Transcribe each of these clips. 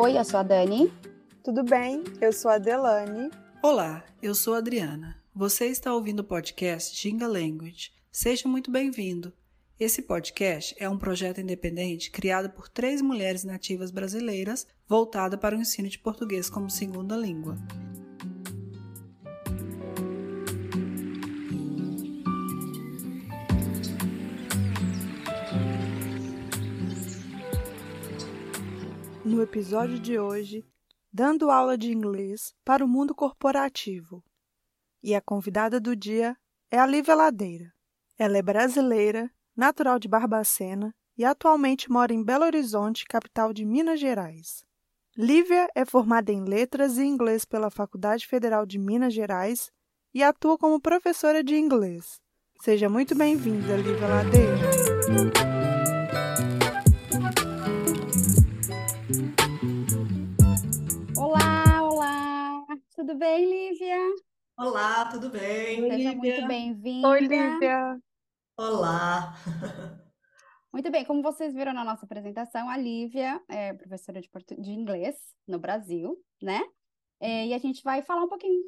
Oi, eu sou a Dani. Tudo bem? Eu sou a Delane. Olá, eu sou a Adriana. Você está ouvindo o podcast Ginga Language. Seja muito bem-vindo. Esse podcast é um projeto independente criado por três mulheres nativas brasileiras voltada para o ensino de português como segunda língua. No episódio de hoje, dando aula de inglês para o mundo corporativo. E a convidada do dia é a Lívia Ladeira. Ela é brasileira, natural de Barbacena e atualmente mora em Belo Horizonte, capital de Minas Gerais. Lívia é formada em Letras e Inglês pela Faculdade Federal de Minas Gerais e atua como professora de inglês. Seja muito bem-vinda, Lívia Ladeira. Tudo bem, Lívia? Olá, tudo bem? Seja Lívia. muito bem-vinda. Oi, Lívia. Olá. Muito bem, como vocês viram na nossa apresentação, a Lívia é professora de, portu... de inglês no Brasil, né? É, e a gente vai falar um pouquinho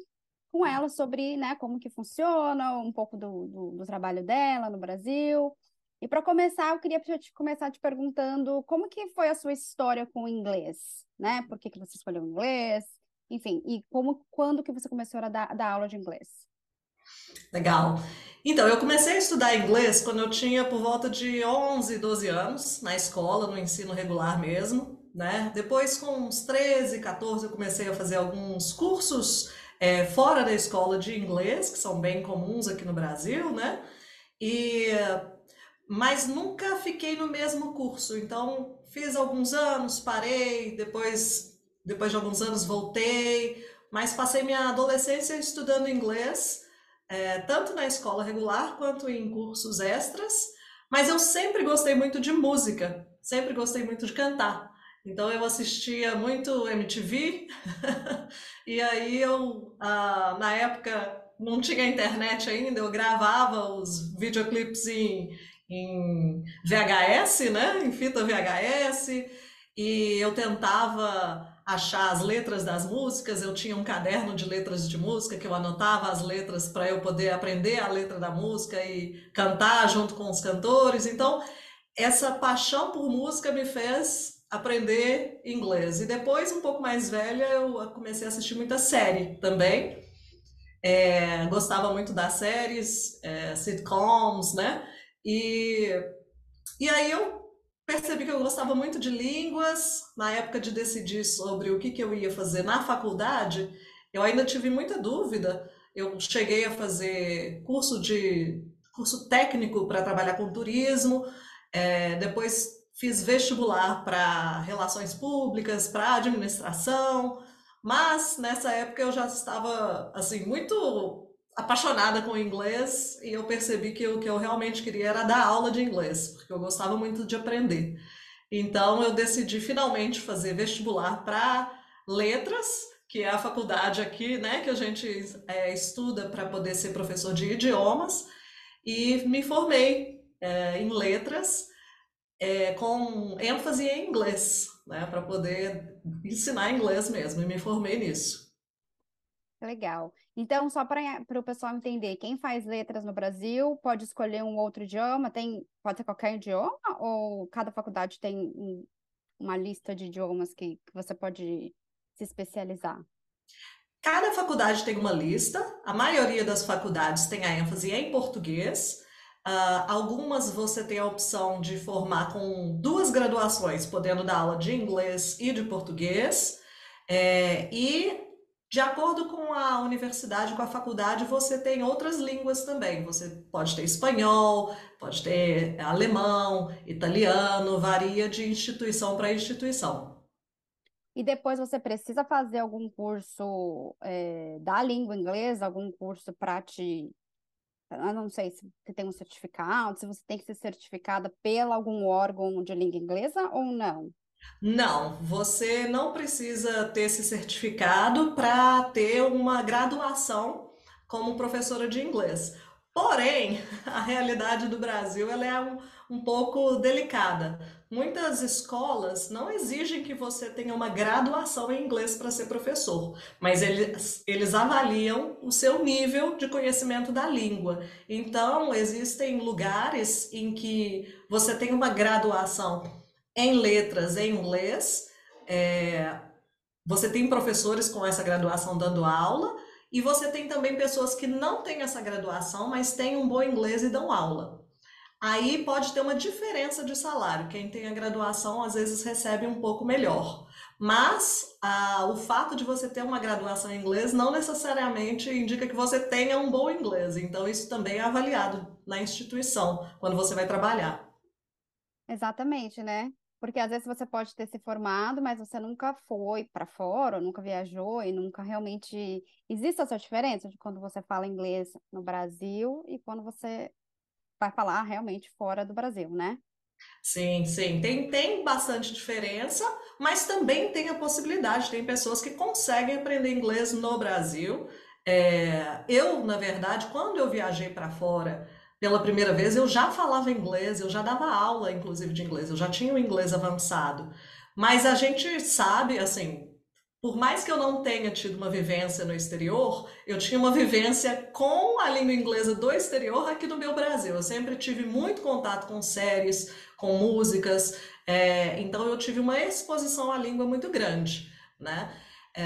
com ela sobre, né, como que funciona, um pouco do, do, do trabalho dela no Brasil. E para começar, eu queria te começar te perguntando como que foi a sua história com o inglês, né? Por que, que você escolheu o inglês? Enfim, e como, quando que você começou a dar, dar aula de inglês? Legal. Então, eu comecei a estudar inglês quando eu tinha por volta de 11, 12 anos, na escola, no ensino regular mesmo, né? Depois, com uns 13, 14, eu comecei a fazer alguns cursos é, fora da escola de inglês, que são bem comuns aqui no Brasil, né? E mas nunca fiquei no mesmo curso. Então, fiz alguns anos, parei, depois depois de alguns anos voltei, mas passei minha adolescência estudando inglês, é, tanto na escola regular quanto em cursos extras. Mas eu sempre gostei muito de música, sempre gostei muito de cantar. Então eu assistia muito MTV, e aí eu, ah, na época, não tinha internet ainda, eu gravava os videoclipes em, em VHS, né? Em fita VHS, e eu tentava achar as letras das músicas, eu tinha um caderno de letras de música que eu anotava as letras para eu poder aprender a letra da música e cantar junto com os cantores. Então, essa paixão por música me fez aprender inglês. E depois, um pouco mais velha, eu comecei a assistir muita série também. É, gostava muito das séries, é, sitcoms, né? E, e aí eu percebi que eu gostava muito de línguas. Na época de decidir sobre o que, que eu ia fazer na faculdade, eu ainda tive muita dúvida. Eu cheguei a fazer curso de curso técnico para trabalhar com turismo, é, depois fiz vestibular para relações públicas, para administração, mas nessa época eu já estava assim muito apaixonada com inglês e eu percebi que o que eu realmente queria era dar aula de inglês, porque eu gostava muito de aprender. Então eu decidi finalmente fazer vestibular para letras, que é a faculdade aqui, né, que a gente é, estuda para poder ser professor de idiomas, e me formei é, em letras é, com ênfase em inglês, né, para poder ensinar inglês mesmo, e me formei nisso. Legal. Então, só para o pessoal entender, quem faz letras no Brasil pode escolher um outro idioma, tem, pode ser qualquer idioma, ou cada faculdade tem um, uma lista de idiomas que, que você pode se especializar? Cada faculdade tem uma lista, a maioria das faculdades tem a ênfase em português. Uh, algumas você tem a opção de formar com duas graduações, podendo dar aula de inglês e de português. É, e de acordo com a universidade, com a faculdade, você tem outras línguas também. Você pode ter espanhol, pode ter alemão, italiano, varia de instituição para instituição. E depois você precisa fazer algum curso é, da língua inglesa, algum curso para te. Eu não sei se tem um certificado, se você tem que ser certificada pelo algum órgão de língua inglesa ou não? Não, você não precisa ter esse certificado para ter uma graduação como professora de inglês. Porém, a realidade do Brasil ela é um, um pouco delicada, muitas escolas não exigem que você tenha uma graduação em inglês para ser professor, mas eles, eles avaliam o seu nível de conhecimento da língua. Então, existem lugares em que você tem uma graduação em letras em inglês, é, você tem professores com essa graduação dando aula, e você tem também pessoas que não têm essa graduação, mas têm um bom inglês e dão aula. Aí pode ter uma diferença de salário. Quem tem a graduação às vezes recebe um pouco melhor. Mas o fato de você ter uma graduação em inglês não necessariamente indica que você tenha um bom inglês. Então, isso também é avaliado na instituição, quando você vai trabalhar. Exatamente, né? Porque às vezes você pode ter se formado, mas você nunca foi para fora, nunca viajou e nunca realmente. Existe essa diferença de quando você fala inglês no Brasil e quando você vai falar realmente fora do Brasil, né? Sim, sim, tem, tem bastante diferença, mas também tem a possibilidade, tem pessoas que conseguem aprender inglês no Brasil. É, eu, na verdade, quando eu viajei para fora, pela primeira vez, eu já falava inglês, eu já dava aula, inclusive, de inglês, eu já tinha o inglês avançado. Mas a gente sabe, assim, por mais que eu não tenha tido uma vivência no exterior, eu tinha uma vivência com a língua inglesa do exterior aqui no meu Brasil. Eu sempre tive muito contato com séries, com músicas, é, então eu tive uma exposição à língua muito grande, né? É,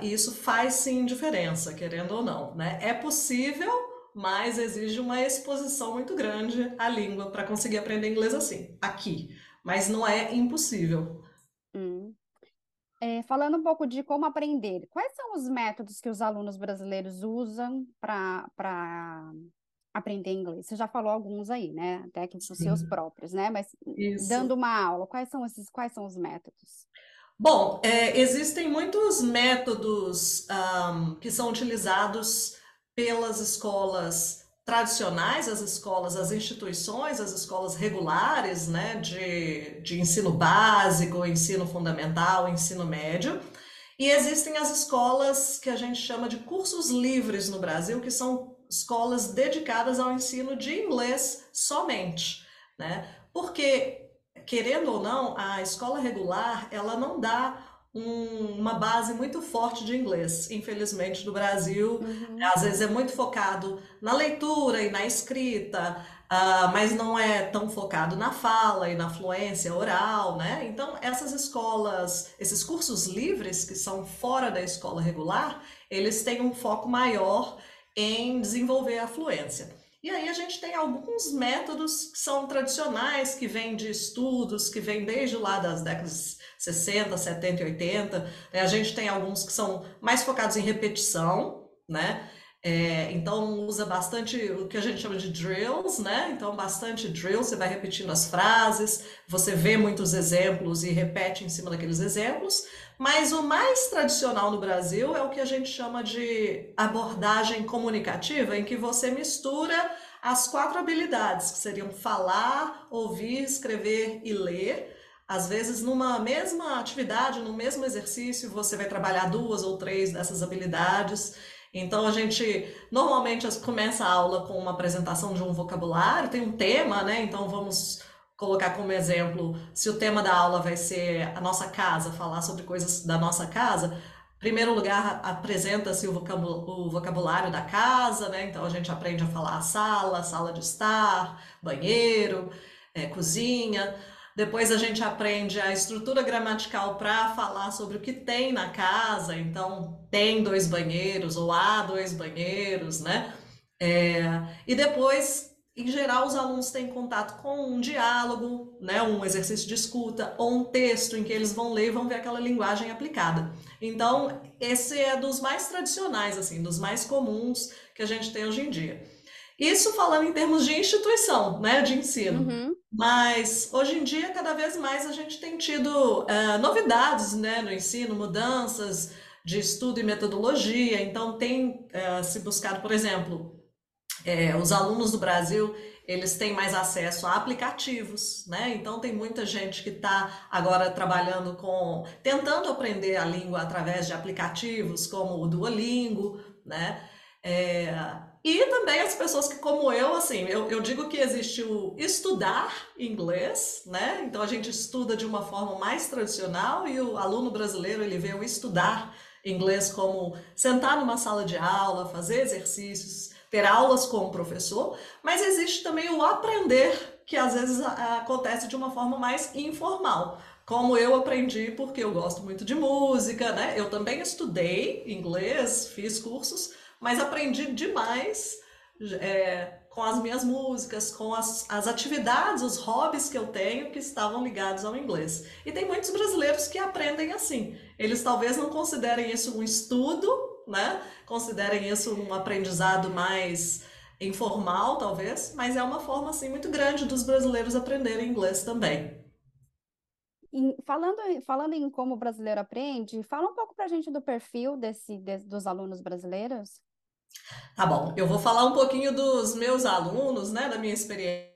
e isso faz sim diferença, querendo ou não, né? É possível mas exige uma exposição muito grande à língua para conseguir aprender inglês assim, aqui. Mas não é impossível. Hum. É, falando um pouco de como aprender, quais são os métodos que os alunos brasileiros usam para aprender inglês? Você já falou alguns aí, né? Até que os seus próprios, né? Mas Isso. dando uma aula, quais são esses, quais são os métodos? Bom, é, existem muitos métodos um, que são utilizados pelas escolas tradicionais, as escolas, as instituições, as escolas regulares, né, de, de ensino básico, ensino fundamental, ensino médio. E existem as escolas que a gente chama de cursos livres no Brasil, que são escolas dedicadas ao ensino de inglês somente, né? Porque, querendo ou não, a escola regular, ela não dá um, uma base muito forte de inglês, infelizmente, no Brasil. Uhum. Às vezes é muito focado na leitura e na escrita, uh, mas não é tão focado na fala e na fluência oral, né? Então, essas escolas, esses cursos livres, que são fora da escola regular, eles têm um foco maior em desenvolver a fluência. E aí a gente tem alguns métodos que são tradicionais, que vêm de estudos, que vêm desde lá das décadas 60, 70 e 80. Né? A gente tem alguns que são mais focados em repetição, né? É, então usa bastante o que a gente chama de drills, né? Então bastante drills, você vai repetindo as frases, você vê muitos exemplos e repete em cima daqueles exemplos. Mas o mais tradicional no Brasil é o que a gente chama de abordagem comunicativa, em que você mistura as quatro habilidades, que seriam falar, ouvir, escrever e ler às vezes, numa mesma atividade, no mesmo exercício, você vai trabalhar duas ou três dessas habilidades. Então, a gente normalmente começa a aula com uma apresentação de um vocabulário, tem um tema, né? Então, vamos colocar como exemplo, se o tema da aula vai ser a nossa casa, falar sobre coisas da nossa casa, em primeiro lugar, apresenta-se o vocabulário da casa, né? Então a gente aprende a falar sala, sala de estar, banheiro, é, cozinha. Depois a gente aprende a estrutura gramatical para falar sobre o que tem na casa. Então, tem dois banheiros ou há dois banheiros, né? É, e depois, em geral, os alunos têm contato com um diálogo, né, um exercício de escuta ou um texto em que eles vão ler e vão ver aquela linguagem aplicada. Então, esse é dos mais tradicionais, assim, dos mais comuns que a gente tem hoje em dia. Isso falando em termos de instituição, né, de ensino. Uhum. Mas hoje em dia, cada vez mais a gente tem tido uh, novidades né, no ensino, mudanças de estudo e metodologia. Então, tem uh, se buscado, por exemplo, é, os alunos do Brasil eles têm mais acesso a aplicativos, né? Então tem muita gente que está agora trabalhando com, tentando aprender a língua através de aplicativos como o Duolingo, né? É, e também as pessoas que, como eu, assim, eu, eu digo que existe o estudar inglês, né? Então a gente estuda de uma forma mais tradicional e o aluno brasileiro ele vê o estudar inglês como sentar numa sala de aula, fazer exercícios, ter aulas com o professor, mas existe também o aprender, que às vezes acontece de uma forma mais informal. Como eu aprendi porque eu gosto muito de música, né? Eu também estudei inglês, fiz cursos, mas aprendi demais é, com as minhas músicas, com as, as atividades, os hobbies que eu tenho que estavam ligados ao inglês. E tem muitos brasileiros que aprendem assim. Eles talvez não considerem isso um estudo, né? Considerem isso um aprendizado mais informal, talvez, mas é uma forma assim muito grande dos brasileiros aprenderem inglês também. E falando, falando em como o brasileiro aprende, fala um pouco para a gente do perfil desse, de, dos alunos brasileiros. Tá bom, eu vou falar um pouquinho dos meus alunos, né, da minha experiência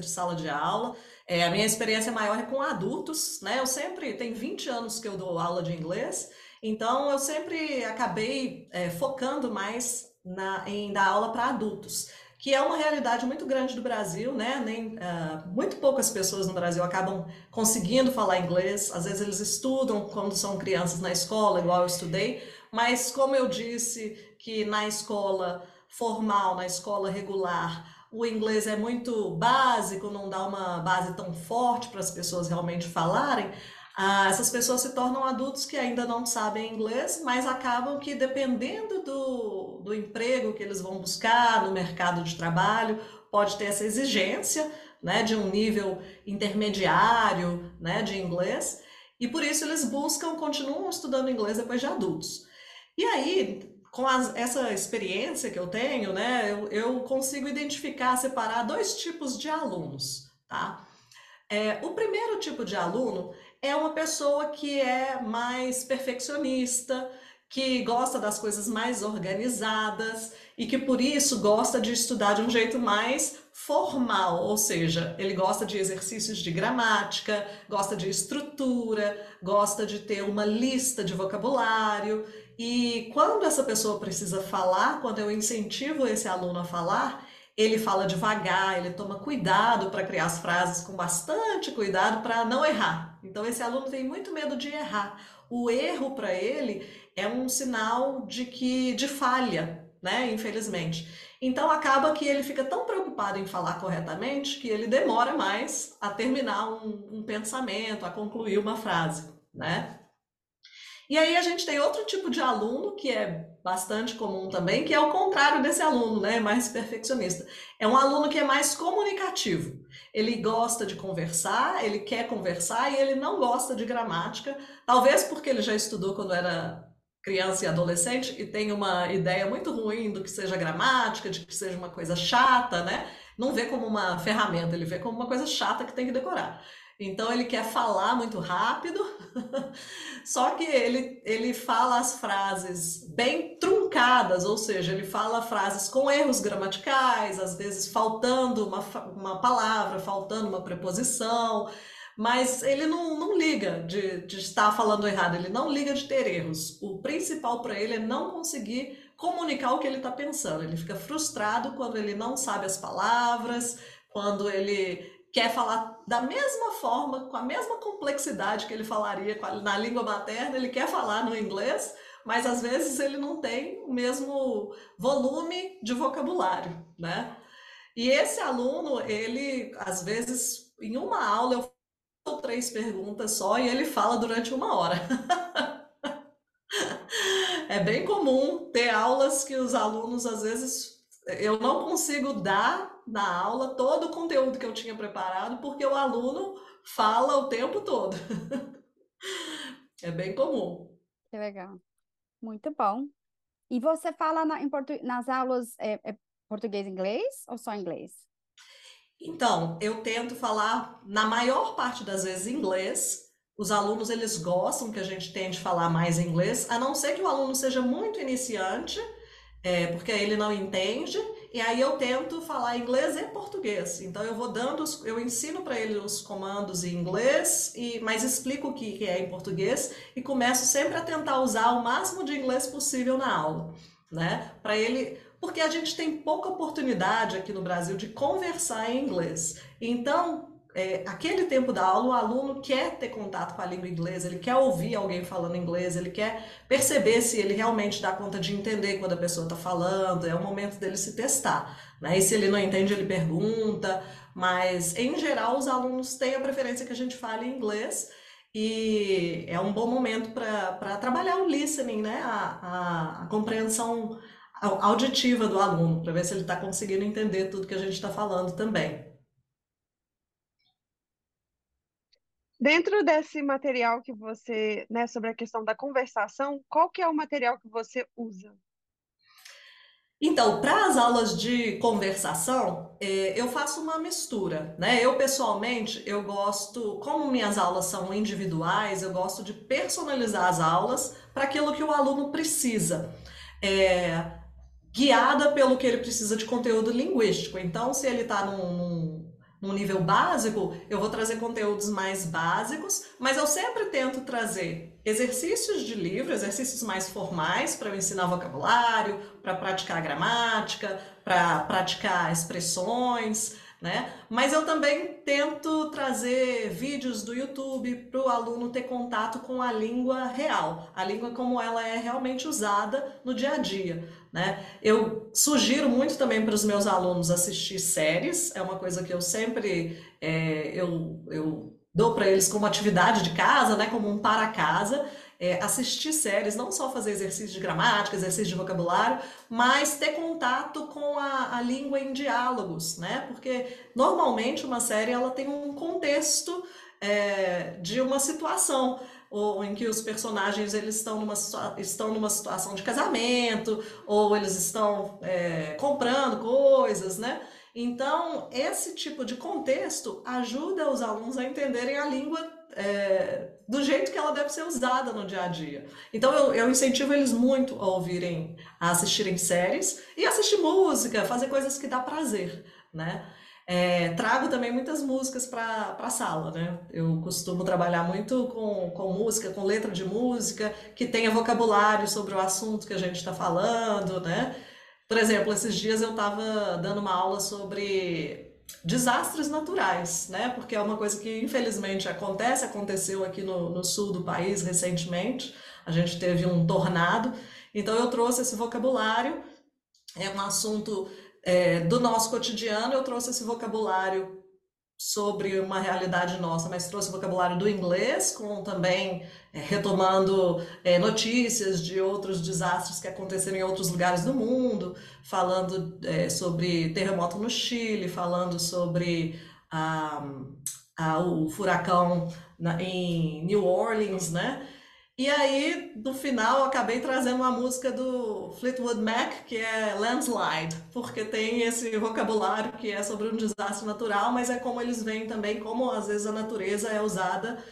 de sala de aula. É, a minha experiência maior é com adultos, né? Eu sempre, tem 20 anos que eu dou aula de inglês, então eu sempre acabei é, focando mais na, em dar aula para adultos que é uma realidade muito grande do Brasil, né? Nem, uh, muito poucas pessoas no Brasil acabam conseguindo falar inglês. Às vezes eles estudam quando são crianças na escola, igual eu estudei, mas como eu disse que na escola formal, na escola regular, o inglês é muito básico, não dá uma base tão forte para as pessoas realmente falarem. Ah, essas pessoas se tornam adultos que ainda não sabem inglês, mas acabam que, dependendo do, do emprego que eles vão buscar no mercado de trabalho, pode ter essa exigência né, de um nível intermediário né, de inglês, e por isso eles buscam, continuam estudando inglês depois de adultos. E aí, com as, essa experiência que eu tenho, né, eu, eu consigo identificar, separar dois tipos de alunos, tá? É, o primeiro tipo de aluno é uma pessoa que é mais perfeccionista, que gosta das coisas mais organizadas e que por isso gosta de estudar de um jeito mais formal, ou seja, ele gosta de exercícios de gramática, gosta de estrutura, gosta de ter uma lista de vocabulário. E quando essa pessoa precisa falar, quando eu incentivo esse aluno a falar, ele fala devagar, ele toma cuidado para criar as frases com bastante cuidado para não errar. Então, esse aluno tem muito medo de errar. O erro para ele é um sinal de que de falha, né? Infelizmente. Então acaba que ele fica tão preocupado em falar corretamente que ele demora mais a terminar um, um pensamento, a concluir uma frase, né? E aí a gente tem outro tipo de aluno que é bastante comum também, que é o contrário desse aluno, né? Mais perfeccionista. É um aluno que é mais comunicativo. Ele gosta de conversar, ele quer conversar e ele não gosta de gramática, talvez porque ele já estudou quando era criança e adolescente e tem uma ideia muito ruim do que seja gramática, de que seja uma coisa chata, né? Não vê como uma ferramenta, ele vê como uma coisa chata que tem que decorar. Então ele quer falar muito rápido, só que ele, ele fala as frases bem truncadas, ou seja, ele fala frases com erros gramaticais, às vezes faltando uma, uma palavra, faltando uma preposição, mas ele não, não liga de, de estar falando errado, ele não liga de ter erros. O principal para ele é não conseguir comunicar o que ele está pensando. Ele fica frustrado quando ele não sabe as palavras, quando ele quer falar da mesma forma, com a mesma complexidade que ele falaria na língua materna, ele quer falar no inglês, mas às vezes ele não tem o mesmo volume de vocabulário, né? E esse aluno, ele, às vezes, em uma aula, eu faço três perguntas só e ele fala durante uma hora. é bem comum ter aulas que os alunos, às vezes, eu não consigo dar na aula todo o conteúdo que eu tinha preparado, porque o aluno fala o tempo todo. é bem comum. Que legal. Muito bom. E você fala na, nas aulas é, é português e inglês ou só inglês? Então, eu tento falar, na maior parte das vezes, inglês. Os alunos, eles gostam que a gente tente falar mais inglês, a não ser que o aluno seja muito iniciante, é, porque ele não entende, e aí eu tento falar inglês e português. Então eu vou dando, eu ensino para ele os comandos em inglês, e mas explico o que é em português e começo sempre a tentar usar o máximo de inglês possível na aula. né? Para ele, porque a gente tem pouca oportunidade aqui no Brasil de conversar em inglês. Então, é, aquele tempo da aula, o aluno quer ter contato com a língua inglesa, ele quer ouvir alguém falando inglês, ele quer perceber se ele realmente dá conta de entender quando a pessoa está falando, é o momento dele se testar. Né? E se ele não entende, ele pergunta, mas em geral os alunos têm a preferência que a gente fale inglês e é um bom momento para trabalhar o listening, né? a, a, a compreensão auditiva do aluno, para ver se ele está conseguindo entender tudo que a gente está falando também. Dentro desse material que você, né, sobre a questão da conversação, qual que é o material que você usa? Então, para as aulas de conversação, é, eu faço uma mistura, né? Eu pessoalmente, eu gosto, como minhas aulas são individuais, eu gosto de personalizar as aulas para aquilo que o aluno precisa. É, guiada pelo que ele precisa de conteúdo linguístico. Então, se ele está num, num no nível básico, eu vou trazer conteúdos mais básicos, mas eu sempre tento trazer exercícios de livro, exercícios mais formais para eu ensinar vocabulário, para praticar gramática, para praticar expressões, né? Mas eu também tento trazer vídeos do YouTube para o aluno ter contato com a língua real, a língua como ela é realmente usada no dia a dia. Né? Eu sugiro muito também para os meus alunos assistir séries, é uma coisa que eu sempre é, eu, eu dou para eles como atividade de casa, né? como um para casa é, assistir séries, não só fazer exercício de gramática, exercício de vocabulário, mas ter contato com a, a língua em diálogos, né? Porque normalmente uma série ela tem um contexto é, de uma situação ou em que os personagens eles estão numa, estão numa situação de casamento, ou eles estão é, comprando coisas, né? Então, esse tipo de contexto ajuda os alunos a entenderem a língua é, do jeito que ela deve ser usada no dia a dia. Então eu, eu, incentivo eles muito a ouvirem, a assistirem séries e assistir música, fazer coisas que dá prazer, né? É, trago também muitas músicas para a sala, né? Eu costumo trabalhar muito com, com música, com letra de música, que tenha vocabulário sobre o assunto que a gente está falando, né? Por exemplo, esses dias eu estava dando uma aula sobre desastres naturais, né? Porque é uma coisa que infelizmente acontece, aconteceu aqui no, no sul do país recentemente. A gente teve um tornado, então eu trouxe esse vocabulário. É um assunto é, do nosso cotidiano. Eu trouxe esse vocabulário sobre uma realidade nossa, mas trouxe vocabulário do inglês, com também é, retomando é, notícias de outros desastres que aconteceram em outros lugares do mundo, falando é, sobre terremoto no Chile, falando sobre a, a, o furacão na, em New Orleans, né? E aí, no final, eu acabei trazendo uma música do Fleetwood Mac, que é Landslide, porque tem esse vocabulário que é sobre um desastre natural, mas é como eles veem também, como às vezes a natureza é usada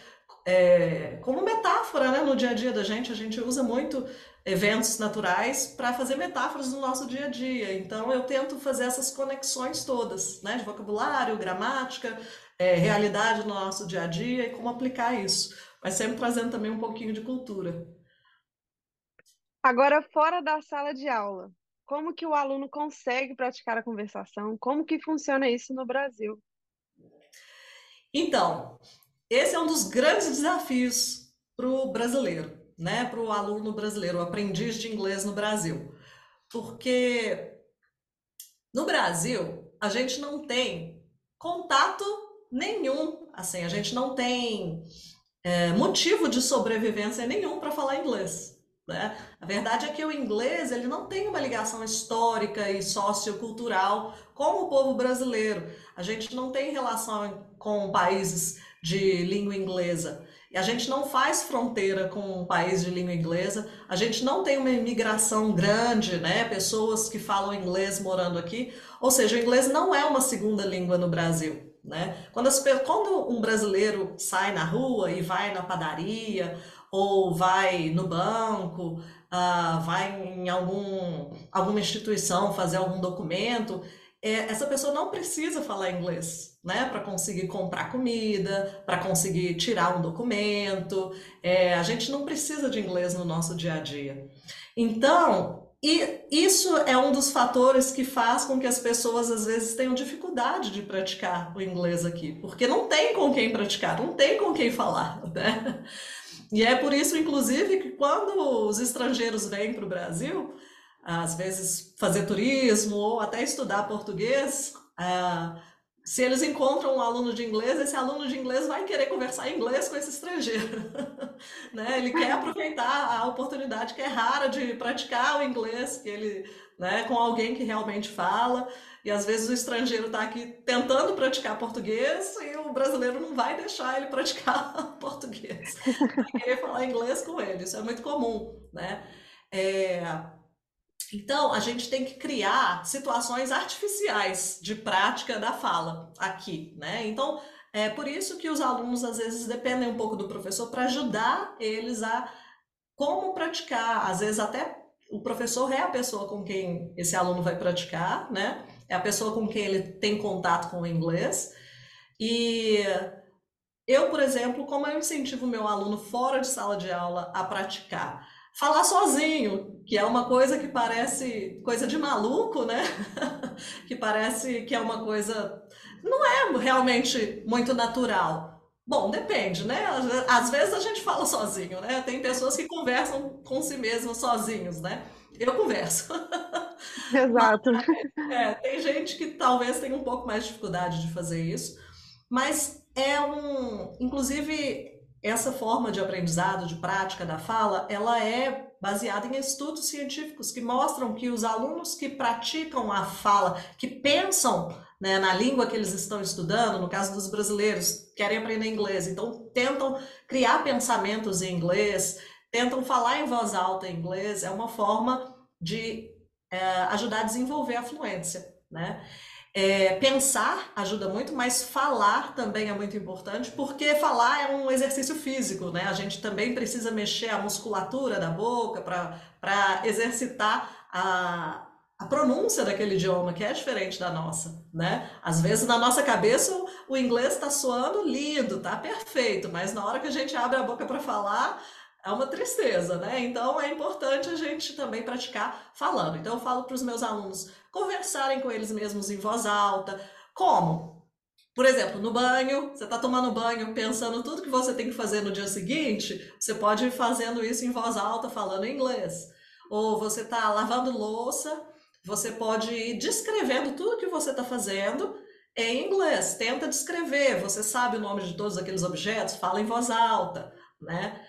é, como metáfora né, no dia a dia da gente. A gente usa muito eventos naturais para fazer metáforas no nosso dia a dia. Então, eu tento fazer essas conexões todas, né, de vocabulário, gramática, é, realidade no nosso dia a dia e como aplicar isso mas sempre trazendo também um pouquinho de cultura. Agora, fora da sala de aula, como que o aluno consegue praticar a conversação? Como que funciona isso no Brasil? Então, esse é um dos grandes desafios para o brasileiro, né? Para o aluno brasileiro, o aprendiz de inglês no Brasil. Porque no Brasil, a gente não tem contato nenhum, assim, a gente não tem é, motivo de sobrevivência nenhum para falar inglês. Né? A verdade é que o inglês ele não tem uma ligação histórica e sociocultural com o povo brasileiro. A gente não tem relação com países de língua inglesa. E a gente não faz fronteira com um país de língua inglesa, a gente não tem uma imigração grande, né? Pessoas que falam inglês morando aqui. Ou seja, o inglês não é uma segunda língua no Brasil. Né? Quando, as, quando um brasileiro sai na rua e vai na padaria ou vai no banco, uh, vai em algum, alguma instituição fazer algum documento, é, essa pessoa não precisa falar inglês, né, para conseguir comprar comida, para conseguir tirar um documento. É, a gente não precisa de inglês no nosso dia a dia. Então, e isso é um dos fatores que faz com que as pessoas às vezes tenham dificuldade de praticar o inglês aqui, porque não tem com quem praticar, não tem com quem falar, né? E é por isso, inclusive, que quando os estrangeiros vêm para o Brasil, às vezes fazer turismo ou até estudar português, uh, se eles encontram um aluno de inglês, esse aluno de inglês vai querer conversar inglês com esse estrangeiro. né? Ele quer aproveitar a oportunidade que é rara de praticar o inglês que ele, né, com alguém que realmente fala. E às vezes o estrangeiro está aqui tentando praticar português e o brasileiro não vai deixar ele praticar português. Vai querer falar inglês com ele. Isso é muito comum. Né? É, então, a gente tem que criar situações artificiais de prática da fala aqui, né? Então, é por isso que os alunos às vezes dependem um pouco do professor para ajudar eles a como praticar. Às vezes até o professor é a pessoa com quem esse aluno vai praticar, né? É a pessoa com quem ele tem contato com o inglês. E eu, por exemplo, como eu incentivo meu aluno fora de sala de aula a praticar? Falar sozinho, que é uma coisa que parece coisa de maluco, né? que parece que é uma coisa. Não é realmente muito natural. Bom, depende, né? Às vezes a gente fala sozinho, né? Tem pessoas que conversam com si mesmas sozinhos, né? Eu converso. Exato. é, tem gente que talvez tenha um pouco mais de dificuldade de fazer isso, mas é um. Inclusive, essa forma de aprendizado, de prática da fala, ela é baseada em estudos científicos que mostram que os alunos que praticam a fala, que pensam né, na língua que eles estão estudando, no caso dos brasileiros, querem aprender inglês, então tentam criar pensamentos em inglês, tentam falar em voz alta em inglês, é uma forma de é, ajudar a desenvolver a fluência, né? É, pensar ajuda muito, mas falar também é muito importante, porque falar é um exercício físico, né? A gente também precisa mexer a musculatura da boca para exercitar a, a pronúncia daquele idioma, que é diferente da nossa, né? Às vezes na nossa cabeça o, inglês está soando lindo, tá perfeito, mas na hora que a gente abre a boca para falar, é uma tristeza, né? Então é importante a gente também praticar falando. Então eu falo para os meus alunos conversarem com eles mesmos em voz alta. Como? Por exemplo, no banho, você está tomando banho pensando tudo que você tem que fazer no dia seguinte, você pode ir fazendo isso em voz alta, falando inglês. Ou você está lavando louça, você pode ir descrevendo tudo que você está fazendo em inglês. Tenta descrever, você sabe o nome de todos aqueles objetos, fala em voz alta, né?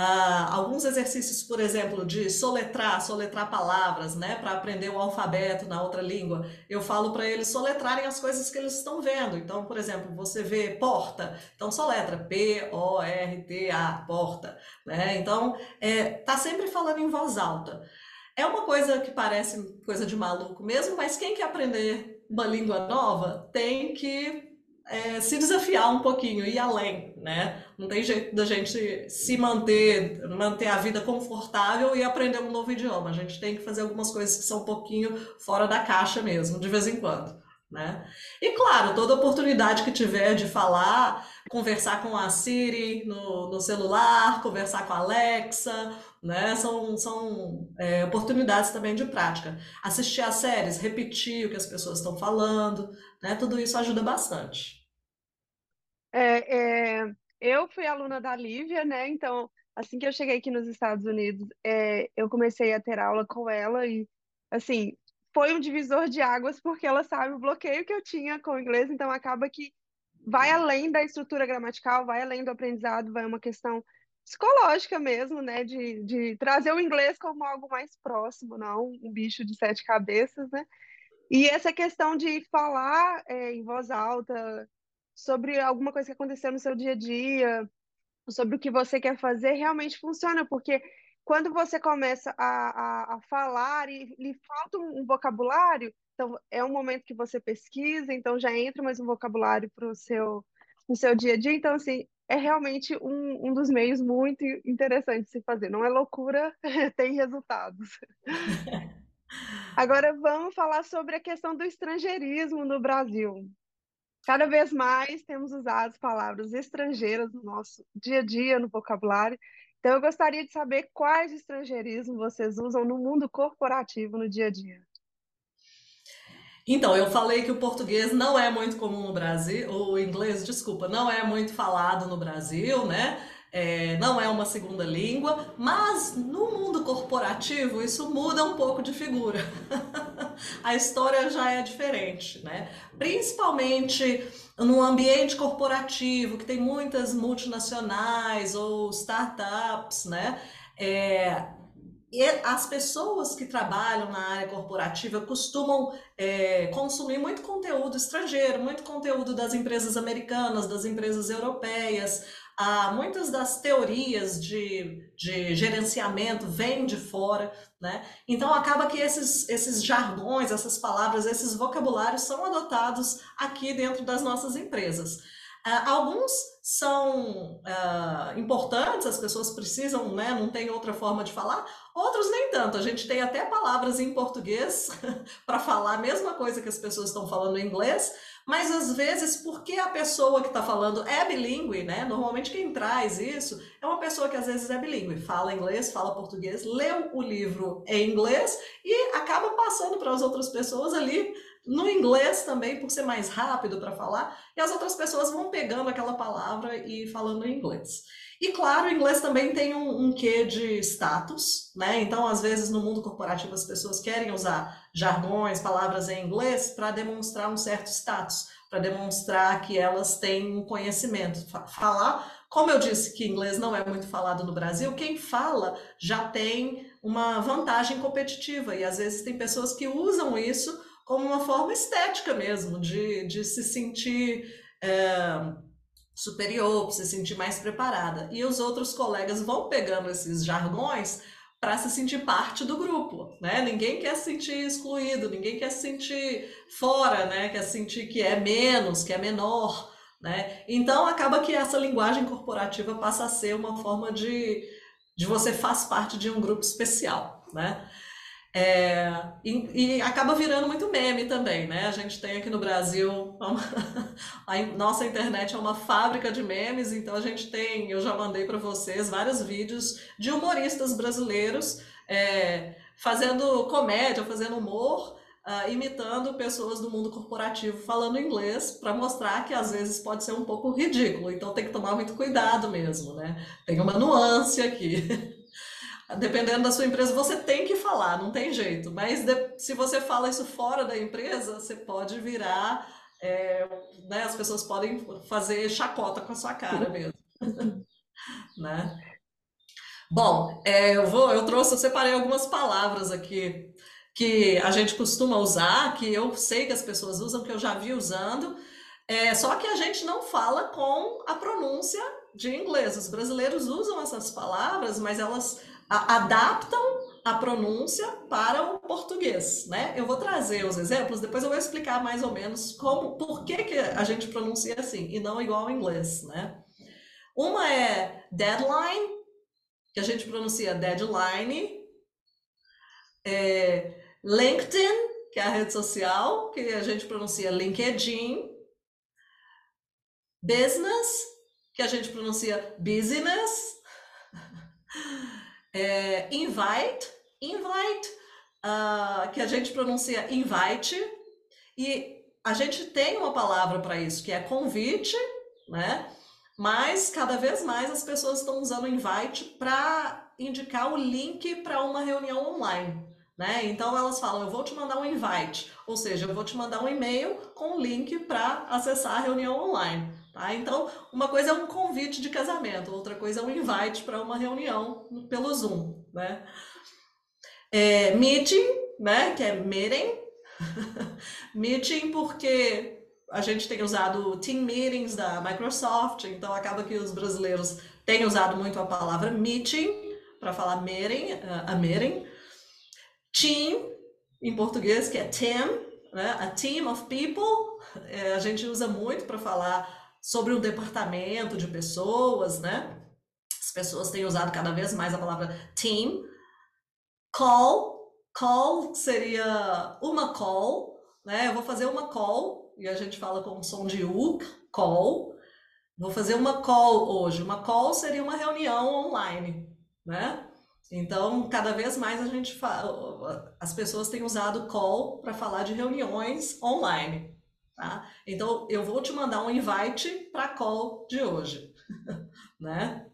Uh, alguns exercícios, por exemplo, de soletrar, soletrar palavras, né, para aprender o alfabeto na outra língua. Eu falo para eles soletrarem as coisas que eles estão vendo. Então, por exemplo, você vê porta, então soletra P-O-R-T-A, porta, né? Então, é, tá sempre falando em voz alta. É uma coisa que parece coisa de maluco mesmo, mas quem quer aprender uma língua nova tem que é, se desafiar um pouquinho, ir além, né? Não tem jeito da gente se manter, manter a vida confortável e aprender um novo idioma. A gente tem que fazer algumas coisas que são um pouquinho fora da caixa mesmo, de vez em quando. Né? E claro, toda oportunidade que tiver de falar, conversar com a Siri no, no celular, conversar com a Alexa, né? São, são é, oportunidades também de prática. Assistir às séries, repetir o que as pessoas estão falando, né? Tudo isso ajuda bastante. É, é, eu fui aluna da Lívia, né? Então, assim que eu cheguei aqui nos Estados Unidos, é, eu comecei a ter aula com ela e, assim, foi um divisor de águas porque ela sabe o bloqueio que eu tinha com o inglês, então acaba que vai além da estrutura gramatical, vai além do aprendizado, vai uma questão psicológica mesmo, né? De, de trazer o inglês como algo mais próximo, não um bicho de sete cabeças, né? E essa questão de falar é, em voz alta, sobre alguma coisa que aconteceu no seu dia a dia, sobre o que você quer fazer, realmente funciona, porque quando você começa a, a, a falar e lhe falta um, vocabulário, então é um momento que você pesquisa, então já entra mais um vocabulário para o seu, seu dia a dia. Então, assim, é realmente um, um dos meios muito interessantes de se fazer. Não é loucura, tem resultados. Agora vamos falar sobre a questão do estrangeirismo no Brasil. Cada vez mais temos usado palavras estrangeiras no nosso dia a dia, no vocabulário, Então, eu gostaria de saber quais estrangeirismos vocês usam no mundo corporativo no dia a dia. Então, eu falei que o português não é muito comum no Brasil, o inglês, desculpa, não é muito falado no Brasil, né? É, não é uma segunda língua, mas no mundo corporativo isso muda um pouco de figura. a história já é diferente, né? Principalmente no ambiente corporativo, que tem muitas multinacionais ou startups, né? É, as pessoas que trabalham na área corporativa costumam é, consumir muito conteúdo estrangeiro, muito conteúdo das empresas americanas, das empresas europeias. Ah, muitas das teorias de, de gerenciamento vêm de fora, né? Então acaba que esses, esses jargões, essas palavras, esses vocabulários são adotados aqui dentro das nossas empresas. Uh, alguns são uh, importantes, as pessoas precisam, né, não tem outra forma de falar, outros nem tanto. A gente tem até palavras em português para falar a mesma coisa que as pessoas estão falando em inglês, mas às vezes, porque a pessoa que está falando é bilíngue, né? Normalmente quem traz isso é uma pessoa que às vezes é bilíngue, fala inglês, fala português, leu o livro em inglês e acaba passando para as outras pessoas ali no inglês também, por ser mais rápido para falar, e as outras pessoas vão pegando aquela palavra e falando em inglês. E claro, o inglês também tem um, um quê de status, né? Então, às vezes, no mundo corporativo, as pessoas querem usar jargões, palavras em inglês para demonstrar um certo status, para demonstrar que elas têm um conhecimento. Falar, como eu disse que inglês não é muito falado no Brasil, quem fala já tem uma vantagem competitiva, e às vezes tem pessoas que usam isso como uma forma estética mesmo, de, de se sentir é, superior, se sentir mais preparada. E os outros colegas vão pegando esses jargões para se sentir parte do grupo, né? Ninguém quer se sentir excluído, ninguém quer se sentir fora, né? Quer sentir que é menos, que é menor, né? Então acaba que essa linguagem corporativa passa a ser uma forma de, de você faz parte de um grupo especial, né? É, e, e, acaba virando muito meme também, né? A gente tem aqui no Brasil, uma, a nossa internet é uma fábrica de memes, então a gente tem, eu já mandei para vocês vários vídeos de humoristas brasileiros é, fazendo comédia, fazendo humor, uh, imitando pessoas do mundo corporativo falando inglês, para mostrar que às vezes pode ser um pouco ridículo, então tem que tomar muito cuidado mesmo, né? Tem uma nuance aqui. dependendo da sua empresa, você tem que falar, não tem jeito. Mas de, se você fala isso fora da empresa, você pode virar. É, né, as pessoas podem fazer chacota com a sua cara mesmo. né? Bom, é, eu vou, eu trouxe, eu separei algumas palavras aqui que a gente costuma usar, que eu sei que as pessoas usam, que eu já vi usando, é, só que a gente não fala com a pronúncia de inglês. Os brasileiros usam essas palavras, mas elas adaptam a pronúncia para o português, né? Eu vou trazer os exemplos, depois eu vou explicar mais ou menos como, por que, que a gente pronuncia assim e não igual ao inglês, né? Uma é deadline, que a gente pronuncia deadline, é LinkedIn, que é a rede social, que a gente pronuncia LinkedIn, business, que a gente pronuncia business, é, invite, invite, uh, que a gente pronuncia invite, e a gente tem uma palavra para isso, que é convite, né? Mas cada vez mais as pessoas estão usando invite para indicar o link para uma reunião online. Né? Então elas falam, eu vou te mandar um invite, ou seja, eu vou te mandar um e-mail com o link para acessar a reunião online. Tá? Então, uma coisa é um convite de casamento, outra coisa é um invite para uma reunião pelo Zoom. Né? É, meeting, né, que é meeting. meeting porque a gente tem usado Team Meetings da Microsoft, então acaba que os brasileiros têm usado muito a palavra meeting para falar meeting, a meeting. Team, em português, que é team, né? a team of people, é, a gente usa muito para falar sobre um departamento de pessoas, né? As pessoas têm usado cada vez mais a palavra team. Call, call seria uma call, né? Eu vou fazer uma call e a gente fala com um som de U, call. vou fazer uma call hoje. Uma call seria uma reunião online, né? Então, cada vez mais a gente fala, as pessoas têm usado call para falar de reuniões online, tá? Então, eu vou te mandar um invite para a call de hoje, né?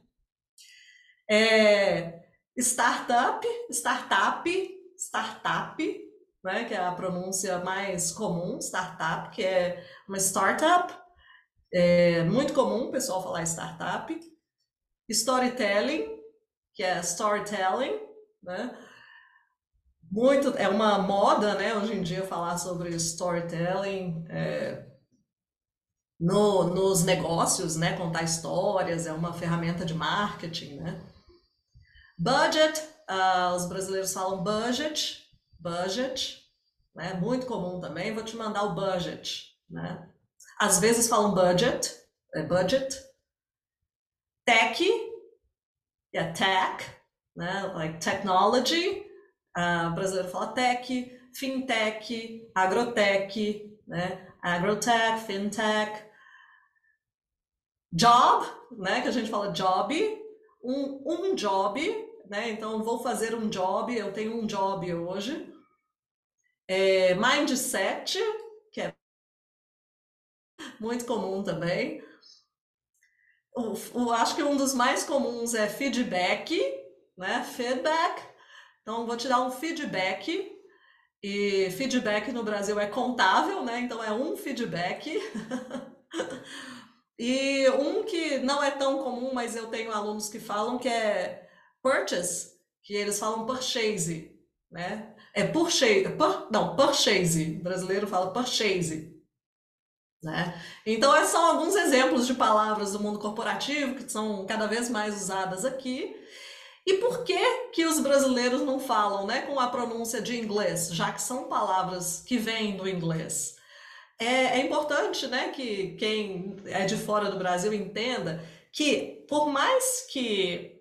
É, startup, startup, startup, né? Que é a pronúncia mais comum, startup, que é uma startup. É muito comum o pessoal falar startup. Storytelling, que é storytelling, né? Muito, é uma moda, né, hoje em dia falar sobre storytelling é, no, nos negócios, né, contar histórias, é uma ferramenta de marketing, né? Budget, uh, os brasileiros falam budget, budget, né, muito comum também, vou te mandar o budget, né? Às vezes falam budget, é budget. Tech, é tech, né? Like technology, uh, o brasileiro fala tech, fintech, agrotech, né? Agrotech, fintech. Job, né? Que a gente fala job, um, um job, né? Então vou fazer um job, eu tenho um job hoje. É, mindset, que é muito comum também o, o, acho que um dos mais comuns é feedback, né? Feedback. Então, vou te dar um feedback. E feedback no Brasil é contável, né? Então, é um feedback. e um que não é tão comum, mas eu tenho alunos que falam que é purchase, que eles falam purchase, né? É purchase, pur, não, purchase. O brasileiro fala purchase. Né? Então, esses são alguns exemplos de palavras do mundo corporativo que são cada vez mais usadas aqui. E por que que os brasileiros não falam né, com a pronúncia de inglês, já que são palavras que vêm do inglês? É, é importante né, que quem é de fora do Brasil entenda que, por mais que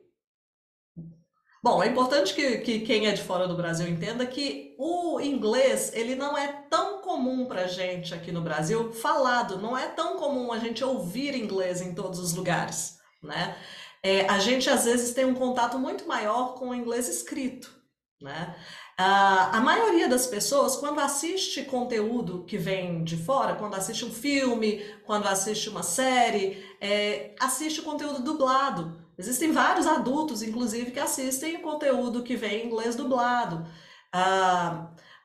Bom, é importante que, que quem é de fora do Brasil entenda que o inglês ele não é tão comum para gente aqui no Brasil falado, não é tão comum a gente ouvir inglês em todos os lugares, né? É, a gente às vezes tem um contato muito maior com o inglês escrito, né? a maioria das pessoas, quando assiste conteúdo que vem de fora, quando assiste um filme, quando assiste uma série, é, assiste conteúdo dublado. Existem vários adultos, inclusive, que assistem conteúdo que vem em inglês dublado.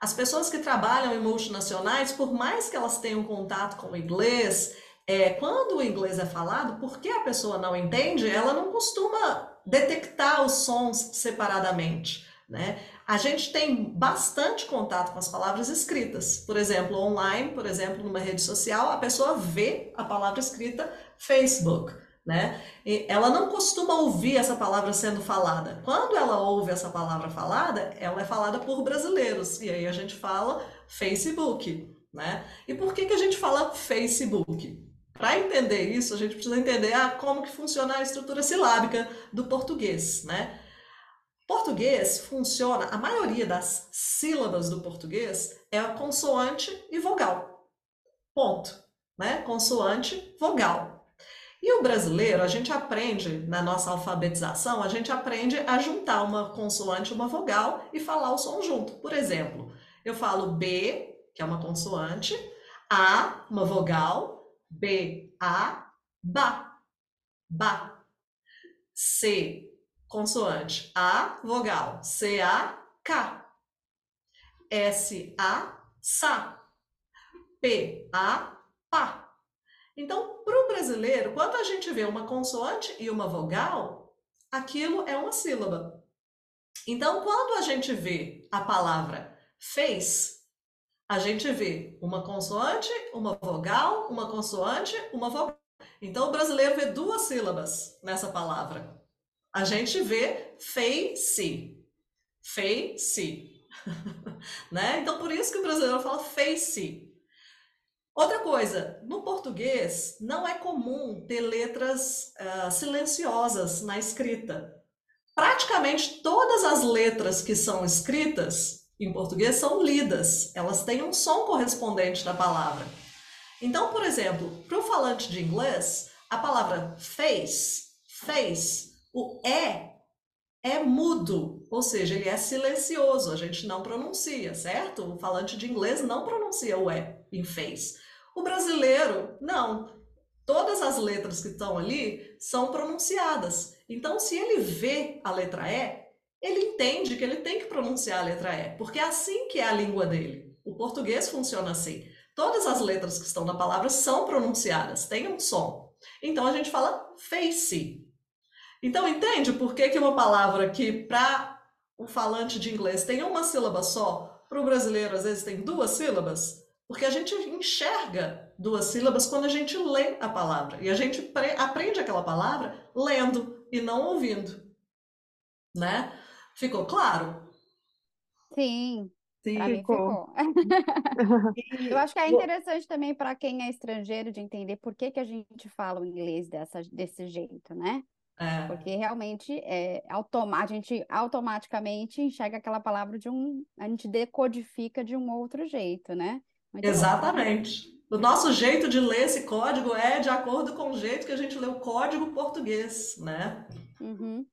As pessoas que trabalham em multinacionais, por mais que elas tenham contato com o inglês, é, quando o inglês é falado, porque a pessoa não entende, ela não costuma detectar os sons separadamente. Né? A gente tem bastante contato com as palavras escritas. Por exemplo, online, por exemplo, numa rede social, a pessoa vê a palavra escrita Facebook né? E ela não costuma ouvir essa palavra sendo falada. Quando ela ouve essa palavra falada, ela é falada por brasileiros. E aí a gente fala Facebook, né? E por que, que a gente fala Facebook? Para entender isso, a gente precisa entender ah, como que funciona a estrutura silábica do português, né? Português funciona, a maioria das sílabas do português é a consoante e vogal. Ponto, né? Consoante, vogal. E o brasileiro, a gente aprende, na nossa alfabetização, a gente aprende a juntar uma consoante e uma vogal e falar o som junto. Por exemplo, eu falo B, que é uma consoante, A, uma vogal, B, A, ba, ba. C, consoante, A, vogal, C, A, K. S, A, sa. P, A, pá. Então, para o brasileiro, quando a gente vê uma consoante e uma vogal, aquilo é uma sílaba. Então, quando a gente vê a palavra fez, a gente vê uma consoante, uma vogal, uma consoante, uma vogal. Então, o brasileiro vê duas sílabas nessa palavra. A gente vê fez-se. Fez-se. né? Então, por isso que o brasileiro fala fez-se. Outra coisa, no português não é comum ter letras uh, silenciosas na escrita. Praticamente todas as letras que são escritas em português são lidas, elas têm um som correspondente da palavra. Então, por exemplo, para o falante de inglês, a palavra fez, fez, o é é mudo, ou seja, ele é silencioso, a gente não pronuncia, certo? O falante de inglês não pronuncia o é em fez. O brasileiro, não. Todas as letras que estão ali são pronunciadas. Então, se ele vê a letra E, ele entende que ele tem que pronunciar a letra E, porque é assim que é a língua dele. O português funciona assim. Todas as letras que estão na palavra são pronunciadas, tem um som. Então a gente fala face. Então entende por que, que uma palavra que para o falante de inglês tem uma sílaba só, para o brasileiro às vezes tem duas sílabas? Porque a gente enxerga duas sílabas quando a gente lê a palavra. E a gente aprende aquela palavra lendo e não ouvindo. Né? Ficou claro? Sim, Sim, mim ficou. ficou. Eu acho que é interessante também para quem é estrangeiro de entender por que, que a gente fala o inglês dessa, desse jeito, né? É, Porque realmente é automa a gente automaticamente enxerga aquela palavra de um, a gente decodifica de um outro jeito, né? Muito bom. exatamente. O nosso jeito de ler esse código é de acordo com o jeito que a gente lê o código português, né? Uhum.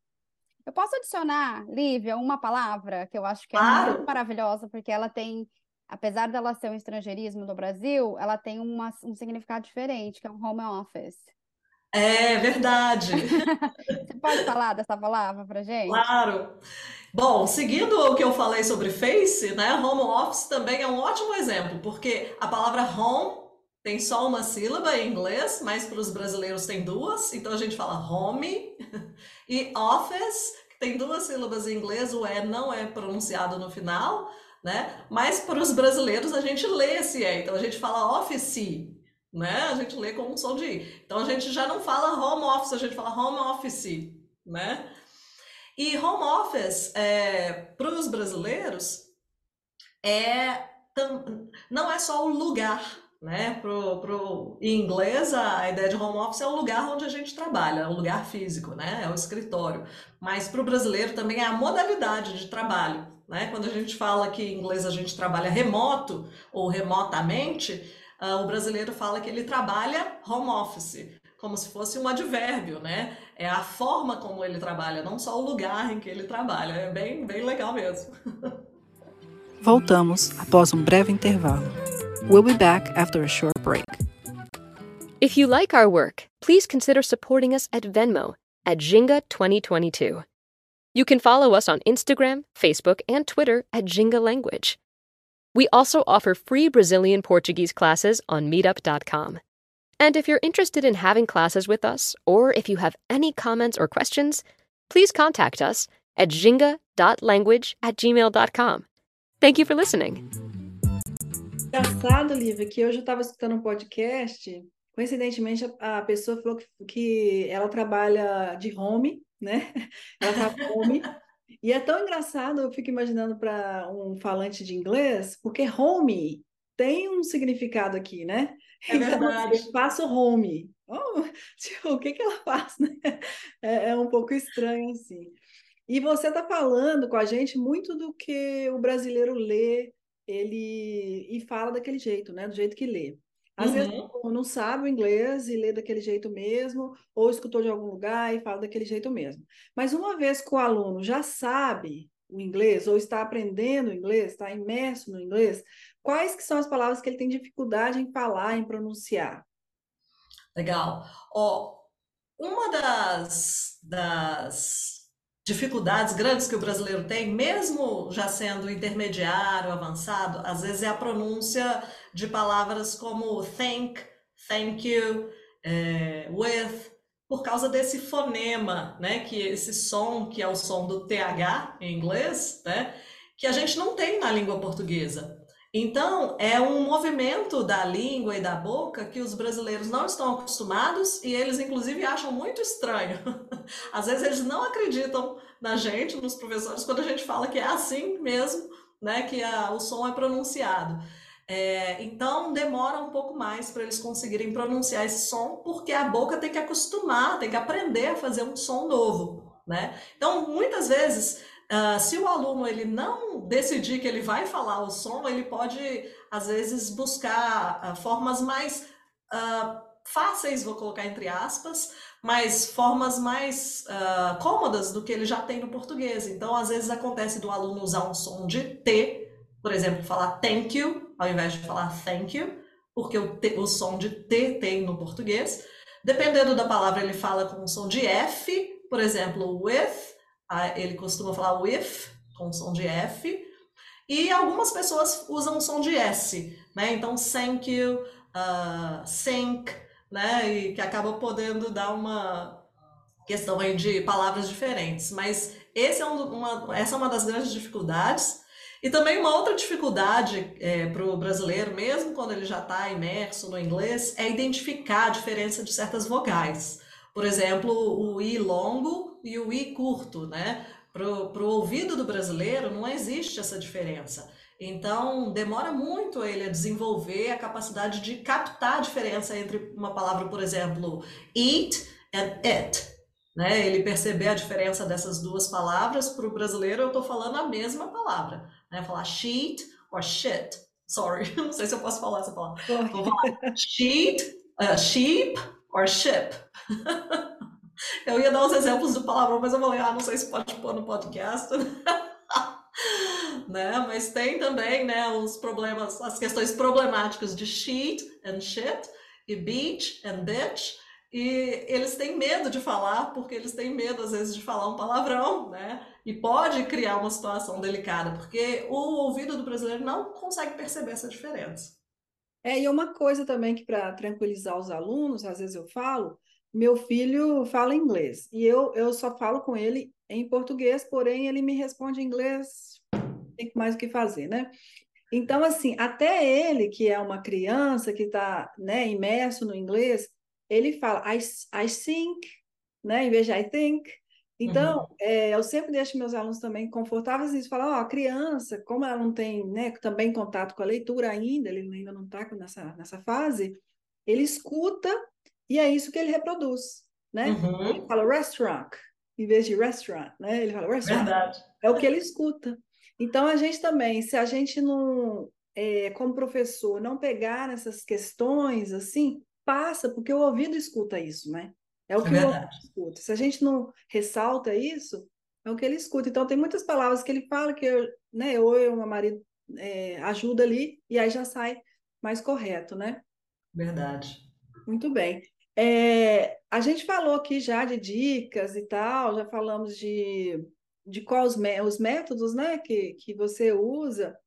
Eu posso adicionar, Lívia, uma palavra que eu acho que é Claro. muito maravilhosa, porque ela tem, apesar dela ser um estrangeirismo do Brasil, ela tem uma, um significado diferente, que é um home office. É verdade. Você pode falar dessa palavra pra gente? Claro. Bom, seguindo o que eu falei sobre face, né? Home office também é um ótimo exemplo, porque a palavra home tem só uma sílaba em inglês, mas para os brasileiros tem duas, então a gente fala home. E office, que tem duas sílabas em inglês, o E não é pronunciado no final, né? Mas para os brasileiros a gente lê esse E, então a gente fala office, né? A gente lê com um som de I. Então a gente já não fala home office, a gente fala home office, né? E home office, para os brasileiros, é, não é só o lugar, né? Pro, pro, em inglês, a ideia de home office é o lugar onde a gente trabalha, é o lugar físico, né? É o escritório. Mas para o brasileiro também é a modalidade de trabalho, né? Quando a gente fala que em inglês a gente trabalha remoto ou remotamente, ah, o brasileiro fala que ele trabalha home office, como se fosse um advérbio, né? É a forma como ele trabalha, não só o lugar em que ele trabalha. É bem, bem legal mesmo. Voltamos após um breve intervalo. We'll be back after a short break. If you like our work, please consider supporting us at Venmo at Jinga 2022. You can follow us on Instagram, Facebook, and Twitter at Jinga Language. We also offer free Brazilian Portuguese classes on meetup.com. And if you're interested in having classes with us, or if you have any comments or questions, please contact us at jinga.language at gmail.com. Thank you for listening. Engraçado, Lívia, que hoje eu estava escutando um podcast. Coincidentemente, a, a pessoa falou que, que ela trabalha de home, né? Ela trabalha home. E é tão engraçado, eu fico imaginando para um falante de inglês, porque home tem um significado aqui, né? É Então, verdade. assim, eu faço home. Oh, tipo, o que que ela faz, né? É, é um pouco estranho assim. E você está falando com a gente muito do que o brasileiro lê, ele e fala daquele jeito, né? Do jeito que lê. Às vezes Uhum. não sabe o inglês e lê daquele jeito mesmo, ou escutou de algum lugar e fala daquele jeito mesmo. Mas uma vez que o aluno já sabe o inglês, ou está aprendendo o inglês, está imerso no inglês, quais que são as palavras que ele tem dificuldade em falar, em pronunciar? Legal. Ó, uma das, das dificuldades grandes que o brasileiro tem, mesmo já sendo intermediário, avançado, às vezes é a pronúncia de palavras como thank, thank you, é, with, por causa desse fonema, né? Que esse som, que é o som do TH em inglês, né? Que a gente não tem na língua portuguesa. Então, é um movimento da língua e da boca que os brasileiros não estão acostumados e eles, inclusive, acham muito estranho. Às vezes, eles não acreditam na gente, nos professores, quando a gente fala que é assim mesmo, né, que a, o som é pronunciado. É, então, demora um pouco mais para eles conseguirem pronunciar esse som, porque a boca tem que acostumar, tem que aprender a fazer um som novo, né? Então, muitas vezes. Uh, se o aluno ele não decidir que ele vai falar o som, ele pode às vezes buscar uh, formas mais uh, fáceis, vou colocar entre aspas, mas formas mais cômodas do que ele já tem no português. Então, às vezes acontece do aluno usar um som de T, por exemplo, falar thank you, ao invés de falar thank you, porque o, T, o som de T tem no português. Dependendo da palavra, ele fala com um som de F, por exemplo, with, ele costuma falar with, com som de F. E algumas pessoas usam o som de S, né? Então, thank you, uh, sync, né? E que acaba podendo dar uma questão aí de palavras diferentes. Mas esse é um, uma, essa é uma das grandes dificuldades. E também uma outra dificuldade é, para o brasileiro, mesmo quando ele já está imerso no inglês, é identificar a diferença de certas vogais. Por exemplo, o i longo e o i curto, né? Para o ouvido do brasileiro não existe essa diferença. Então, demora muito ele a desenvolver a capacidade de captar a diferença entre uma palavra, por exemplo, eat and it. Né? Ele perceber a diferença dessas duas palavras, para o brasileiro eu estou falando a mesma palavra. Né? Falar sheet or shit. Sorry, não sei se eu posso falar essa palavra. Vou falar sheet, uh, sheep or ship. eu ia dar os exemplos do palavrão, mas eu falei, ah, não sei se pode pôr no podcast. né? Mas tem também, né, os problemas, as questões problemáticas de shit and shit e beach and bitch. E eles têm medo de falar, porque eles têm medo, às vezes, de falar um palavrão, né? E pode criar uma situação delicada, porque o ouvido do brasileiro não consegue perceber essa diferença. É, e uma coisa também que, para tranquilizar os alunos, às vezes eu falo, meu filho fala inglês, e eu, eu só falo com ele em português, porém ele me responde em inglês tem mais o que fazer, né? Então, assim, até ele, que é uma criança que está né, imerso no inglês, ele fala I, I think, né, em vez de I think. Então, uhum. é, eu sempre deixo meus alunos também confortáveis nisso, falar, ó, a criança, como ela não tem né, também contato com a leitura ainda, ele ainda não está nessa, nessa fase, ele escuta e é isso que ele reproduz, né? Uhum. Ele fala restaurant, em vez de restaurant, né? Ele fala restaurant. Verdade. É o que ele escuta. Então, a gente também, se a gente não, é, como professor, não pegar nessas questões, assim, passa, porque o ouvido escuta isso, né? É o é que é o ouvido escuta. Se a gente não ressalta isso, é o que ele escuta. Então, tem muitas palavras que ele fala que eu, né, eu ou meu marido é, ajuda ali, e aí já sai mais correto, né? Verdade. Muito bem. É, a gente falou aqui já de dicas e tal, já falamos de de quais os métodos né, que, que você usa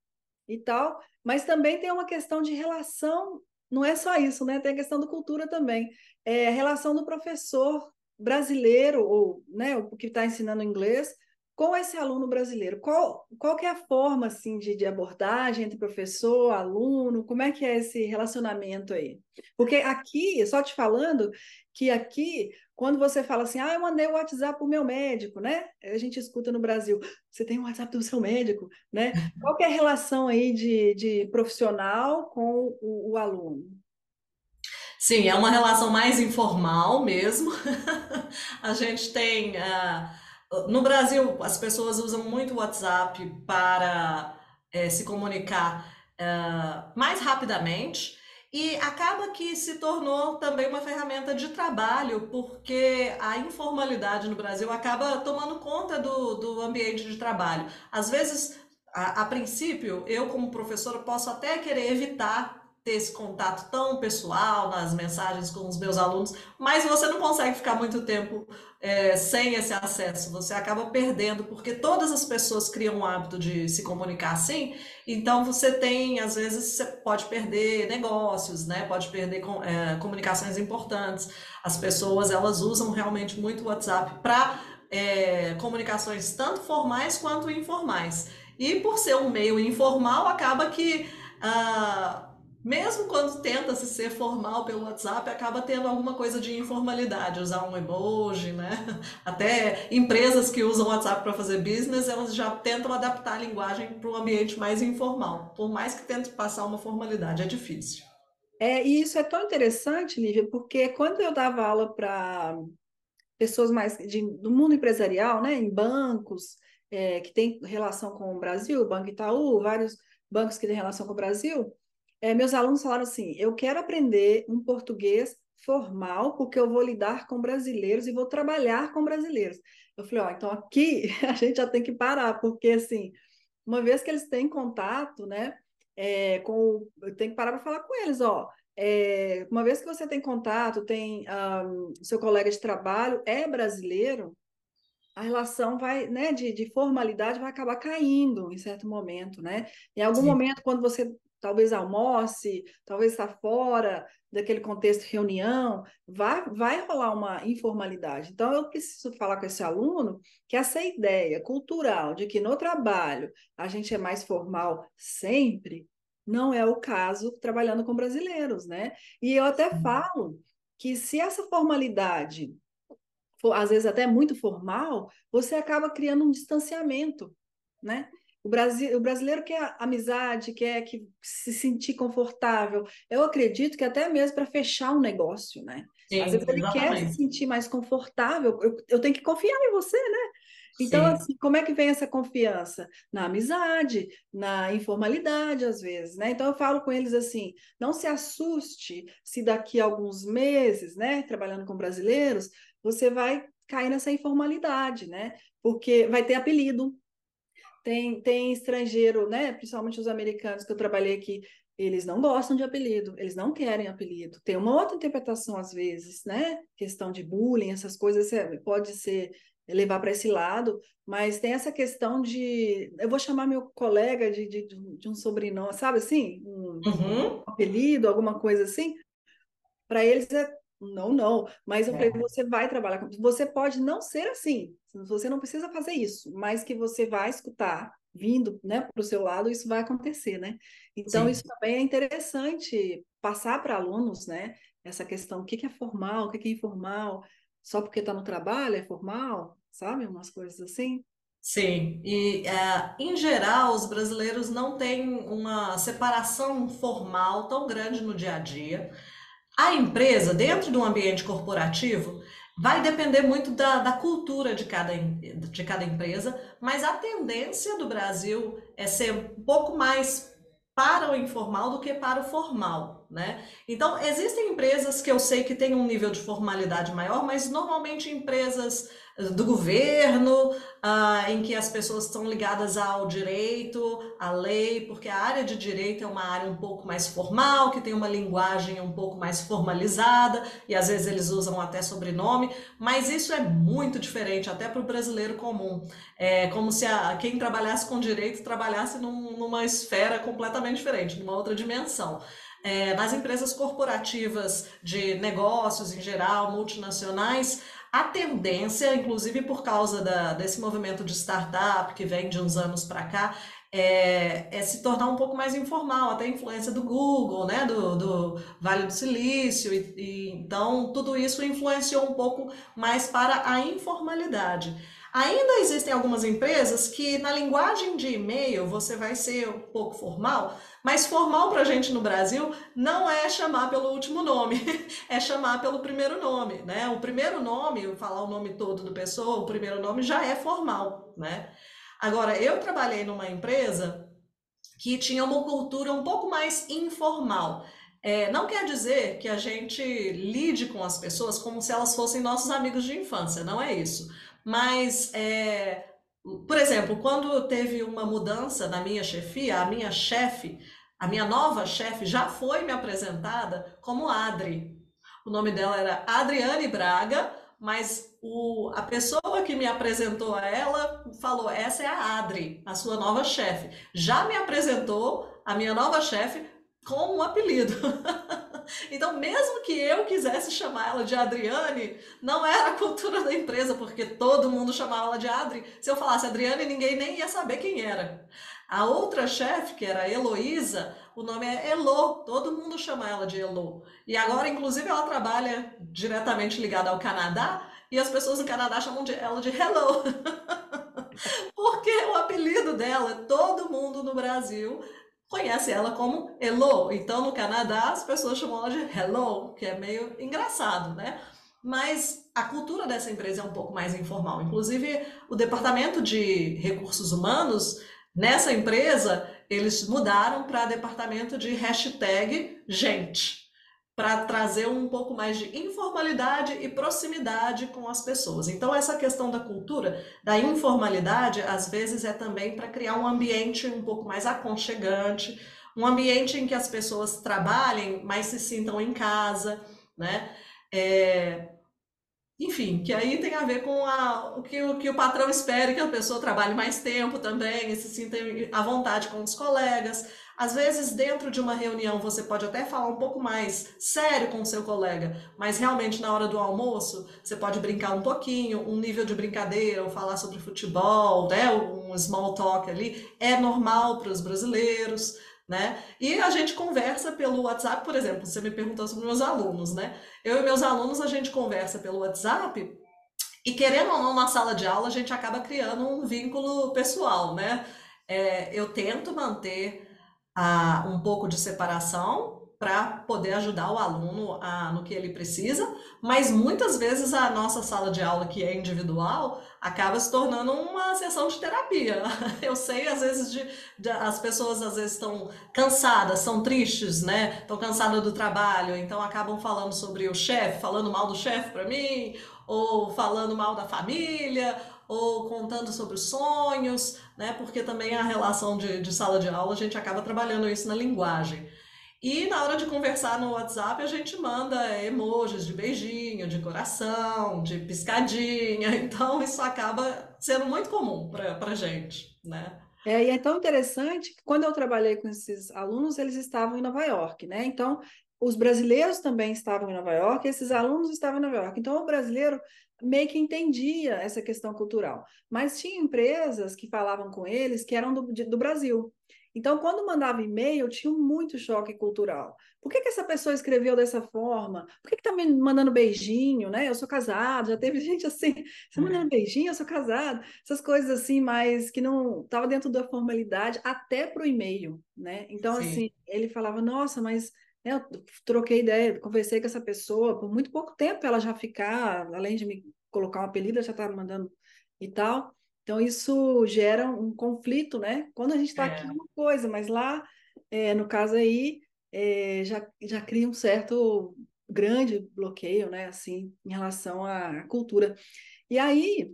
e tal, mas também tem uma questão de relação, não é só isso, né? Tem a questão da cultura também. É a relação do professor brasileiro, ou né, o que está ensinando inglês, com esse aluno brasileiro? Qual, qual que é a forma assim, de, de abordagem entre professor, aluno? Como é que é esse relacionamento aí? Porque aqui, só te falando que aqui, quando você fala assim, ah, eu mandei o WhatsApp para o meu médico, né? A gente escuta no Brasil, você tem o WhatsApp do seu médico, né? Qual que é a relação aí de, de profissional com o, o aluno? Sim, é uma relação mais informal mesmo. a gente tem... Uh no Brasil, as pessoas usam muito o WhatsApp para é, se comunicar é, mais rapidamente e acaba que se tornou também uma ferramenta de trabalho, porque a informalidade no Brasil acaba tomando conta do, do ambiente de trabalho. Às vezes, a, a princípio, eu, como professora, posso até querer evitar ter esse contato tão pessoal nas mensagens com os meus alunos, mas você não consegue ficar muito tempo é, sem esse acesso, você acaba perdendo, porque todas as pessoas criam o hábito de se comunicar assim, então você tem, às vezes, você pode perder negócios, né? Pode perder é, comunicações importantes. As pessoas, elas usam realmente muito o WhatsApp para é, comunicações tanto formais quanto informais. E por ser um meio informal, acaba que... Ah, mesmo quando tenta se ser formal pelo WhatsApp, acaba tendo alguma coisa de informalidade, usar um emoji, né? Até empresas que usam o WhatsApp para fazer business, elas já tentam adaptar a linguagem para um ambiente mais informal, por mais que tente passar uma formalidade, é difícil. É, e isso é tão interessante, Lívia, porque quando eu dava aula para pessoas mais de, do mundo empresarial, né, em bancos, é, que tem relação com o Brasil, Banco Itaú, vários bancos que têm relação com o Brasil, é, meus alunos falaram assim: eu quero aprender um português formal, porque eu vou lidar com brasileiros e vou trabalhar com brasileiros. Eu falei, ó, então aqui a gente já tem que parar, porque assim, uma vez que eles têm contato, né, é, com, eu tenho que parar para falar com eles, ó, é, uma vez que você tem contato, tem um, seu colega de trabalho é brasileiro, a relação vai, né, de, de, formalidade vai acabar caindo em certo momento, né? Em algum Sim. momento, quando você talvez almoce, talvez está fora daquele contexto de reunião, vai, vai rolar uma informalidade. Então, eu preciso falar com esse aluno que essa ideia cultural de que no trabalho a gente é mais formal sempre, não é o caso trabalhando com brasileiros, né? E eu até falo que se essa formalidade for, às vezes até muito formal, você acaba criando um distanciamento, né? O, Brasil, o brasileiro quer amizade, quer que se sentir confortável. Eu acredito que até mesmo para fechar um negócio, né? Sim, Às vezes ele quer se sentir mais confortável. Eu, eu tenho que confiar em você, né? Então, assim, como é que vem essa confiança? Na amizade, na informalidade, às vezes, né? Então, eu falo com eles assim: não se assuste se daqui a alguns meses, né, trabalhando com brasileiros, você vai cair nessa informalidade, né? Porque vai ter apelido. Tem, tem estrangeiro, né? Principalmente os americanos que eu trabalhei aqui, eles não gostam de apelido, eles não querem apelido. Tem uma outra interpretação às vezes, né? Questão de bullying, essas coisas pode ser levar para esse lado, mas tem essa questão de. Eu vou chamar meu colega de, de, de um sobrenome, sabe assim? Um, uhum. um apelido, alguma coisa assim. Para eles é. Não, não. Mas eu é. falei, você vai trabalhar com. Você pode não ser assim. Você não precisa fazer isso, mas que você vai escutar vindo né, para o seu lado, isso vai acontecer, né? Então, Sim. isso também é interessante passar para alunos, né? Essa questão, o que é formal, o que é informal, só porque está no trabalho é formal, sabe? Umas coisas assim. Sim, e é, em geral os brasileiros não têm uma separação formal tão grande no dia a dia. A empresa, dentro de um ambiente corporativo, vai depender muito da, da cultura de cada, de cada empresa, mas a tendência do Brasil é ser um pouco mais para o informal do que para o formal, né? Então, existem empresas que eu sei que têm um nível de formalidade maior, mas normalmente empresas do governo, ah, em que as pessoas estão ligadas ao direito, à lei, porque a área de direito é uma área um pouco mais formal, que tem uma linguagem um pouco mais formalizada, e às vezes eles usam até sobrenome, mas isso é muito diferente, até para o brasileiro comum. É como se a, quem trabalhasse com direito trabalhasse num, numa esfera completamente diferente, numa outra dimensão. É, nas empresas corporativas de negócios em geral, multinacionais, a tendência, inclusive por causa da, desse movimento de startup que vem de uns anos para cá, é, é, se tornar um pouco mais informal, até a influência do Google, né, do, do Vale do Silício, e, e, então tudo isso influenciou um pouco mais para a informalidade. Ainda existem algumas empresas que na linguagem de e-mail você vai ser um pouco formal, mas formal para a gente no Brasil não é chamar pelo último nome, é chamar pelo primeiro nome, né? O primeiro nome, falar o nome todo do pessoa, o primeiro nome já é formal, né? Agora, eu trabalhei numa empresa que tinha uma cultura um pouco mais informal. É, não quer dizer que a gente lide com as pessoas como se elas fossem nossos amigos de infância, não é isso. Mas, é, por exemplo, quando teve uma mudança na minha chefia, a minha chefe, a minha nova chefe já foi me apresentada como Adri. O nome dela era Adriane Braga, mas o, a pessoa que me apresentou a ela falou: essa é a Adri, a sua nova chefe. Já me apresentou a minha nova chefe com um apelido. Então, mesmo que eu quisesse chamar ela de Adriane, não era a cultura da empresa, porque todo mundo chamava ela de Adri. Se eu falasse Adriane, ninguém nem ia saber quem era. A outra chefe, que era Heloísa, o nome é Elo, todo mundo chama ela de Elo. E agora, inclusive, ela trabalha diretamente ligada ao Canadá, e as pessoas no Canadá chamam de, ela de Hello. Porque o apelido dela, todo mundo no Brasil conhece ela como Elo. Então, no Canadá, as pessoas chamam ela de Hello, que é meio engraçado, né? Mas a cultura dessa empresa é um pouco mais informal. Inclusive, o departamento de recursos humanos, nessa empresa, eles mudaram para departamento de hashtag gente para trazer um pouco mais de informalidade e proximidade com as pessoas. Então, essa questão da cultura, da informalidade, às vezes é também para criar um ambiente um pouco mais aconchegante, um ambiente em que as pessoas trabalhem, mas se sintam em casa, né? É, enfim, que aí tem a ver com a, o, que, o que o patrão espera que a pessoa trabalhe mais tempo também, e se sinta à vontade com os colegas. Às vezes, dentro de uma reunião, você pode até falar um pouco mais sério com o seu colega, mas realmente na hora do almoço, você pode brincar um pouquinho, um nível de brincadeira, ou falar sobre futebol, né, um small talk ali, é normal para os brasileiros. Né? E a gente conversa pelo WhatsApp, por exemplo, você me perguntou sobre meus alunos, né? Eu e meus alunos, a gente conversa pelo WhatsApp e querendo ou não, na sala de aula, a gente acaba criando um vínculo pessoal, né? É, eu tento manter a, um pouco de separação para poder ajudar o aluno a, no que ele precisa, mas muitas vezes a nossa sala de aula, que é individual, acaba se tornando uma sessão de terapia. Eu sei, às vezes, de, de as pessoas às vezes estão cansadas, são tristes, né? Estão cansadas do trabalho, então acabam falando sobre o chefe, falando mal do chefe para mim, ou falando mal da família, ou contando sobre os sonhos, né? Porque também a relação de, de sala de aula, a gente acaba trabalhando isso na linguagem. E na hora de conversar no WhatsApp, a gente manda emojis de beijinho, de coração, de piscadinha. Então, isso acaba sendo muito comum para a gente, né? É, e é tão interessante que quando eu trabalhei com esses alunos, eles estavam em Nova York, né? Então, os brasileiros também estavam em Nova York, esses alunos estavam em Nova York. Então, o brasileiro meio que entendia essa questão cultural. Mas tinha empresas que falavam com eles que eram do, do Brasil. Então, quando mandava e-mail, tinha muito choque cultural. Por que, que essa pessoa escreveu dessa forma? Por que está me mandando beijinho, né? Eu sou casado, já teve gente assim, você mandando beijinho, eu sou casado. Essas coisas assim, mas que não estava dentro da formalidade, até para o e-mail, né? Então, Sim. assim, ele falava, nossa, mas né, eu troquei ideia, conversei com essa pessoa por muito pouco tempo, ela já ficar, além de me colocar um apelido, já estava mandando e tal. Então, isso gera um conflito, né? Quando a gente está é. aqui é uma coisa, mas lá, é, no caso aí, é, já, já cria um certo grande bloqueio, né? Assim, em relação à cultura. E aí,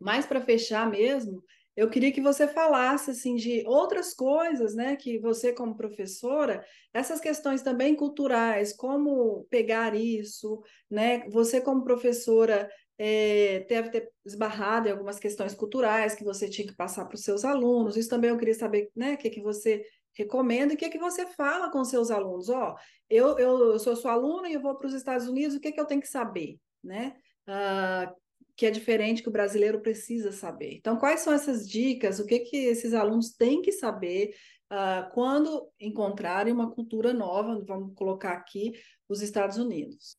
mais para fechar mesmo, eu queria que você falasse assim de outras coisas, né, que você como professora, essas questões também culturais, como pegar isso, né? Você como professora é, deve ter esbarrado em algumas questões culturais que você tinha que passar para os seus alunos. Isso também eu queria saber, né, o que que você recomenda e o que que você fala com seus alunos. Ó, eu, eu, eu sou sua aluna e eu vou para os Estados Unidos, o que que eu tenho que saber, né? Uh, que é diferente que o brasileiro precisa saber. Então, quais são essas dicas? O que, que esses alunos têm que saber uh, quando encontrarem uma cultura nova? Vamos colocar aqui os Estados Unidos.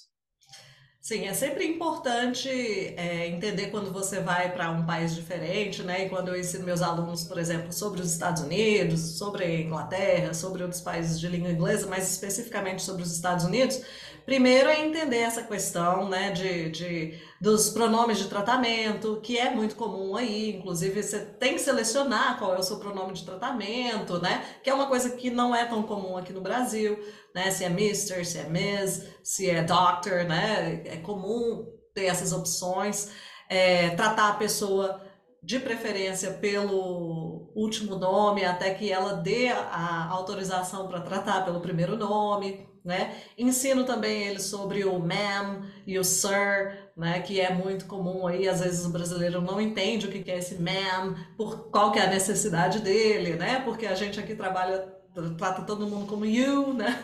Sim, é sempre importante é, entender quando você vai para um país diferente, né? E quando eu ensino meus alunos, por exemplo, sobre os Estados Unidos, sobre a Inglaterra, sobre outros países de língua inglesa, mais especificamente sobre os Estados Unidos, primeiro é entender essa questão, né, de, de dos pronomes de tratamento, que é muito comum aí, inclusive você tem que selecionar qual é o seu pronome de tratamento, né? Que é uma coisa que não é tão comum aqui no Brasil, né? Se é Mr., se é Ms., se é Doctor, né? É comum ter essas opções. É, tratar a pessoa de preferência pelo último nome, até que ela dê a autorização para tratar pelo primeiro nome, né? Ensino também eles sobre o ma'am e o sir, né? Que é muito comum aí, às vezes o brasileiro não entende o que é esse ma'am, por qual que é a necessidade dele, né? Porque a gente aqui trabalha, trata todo mundo como you, né?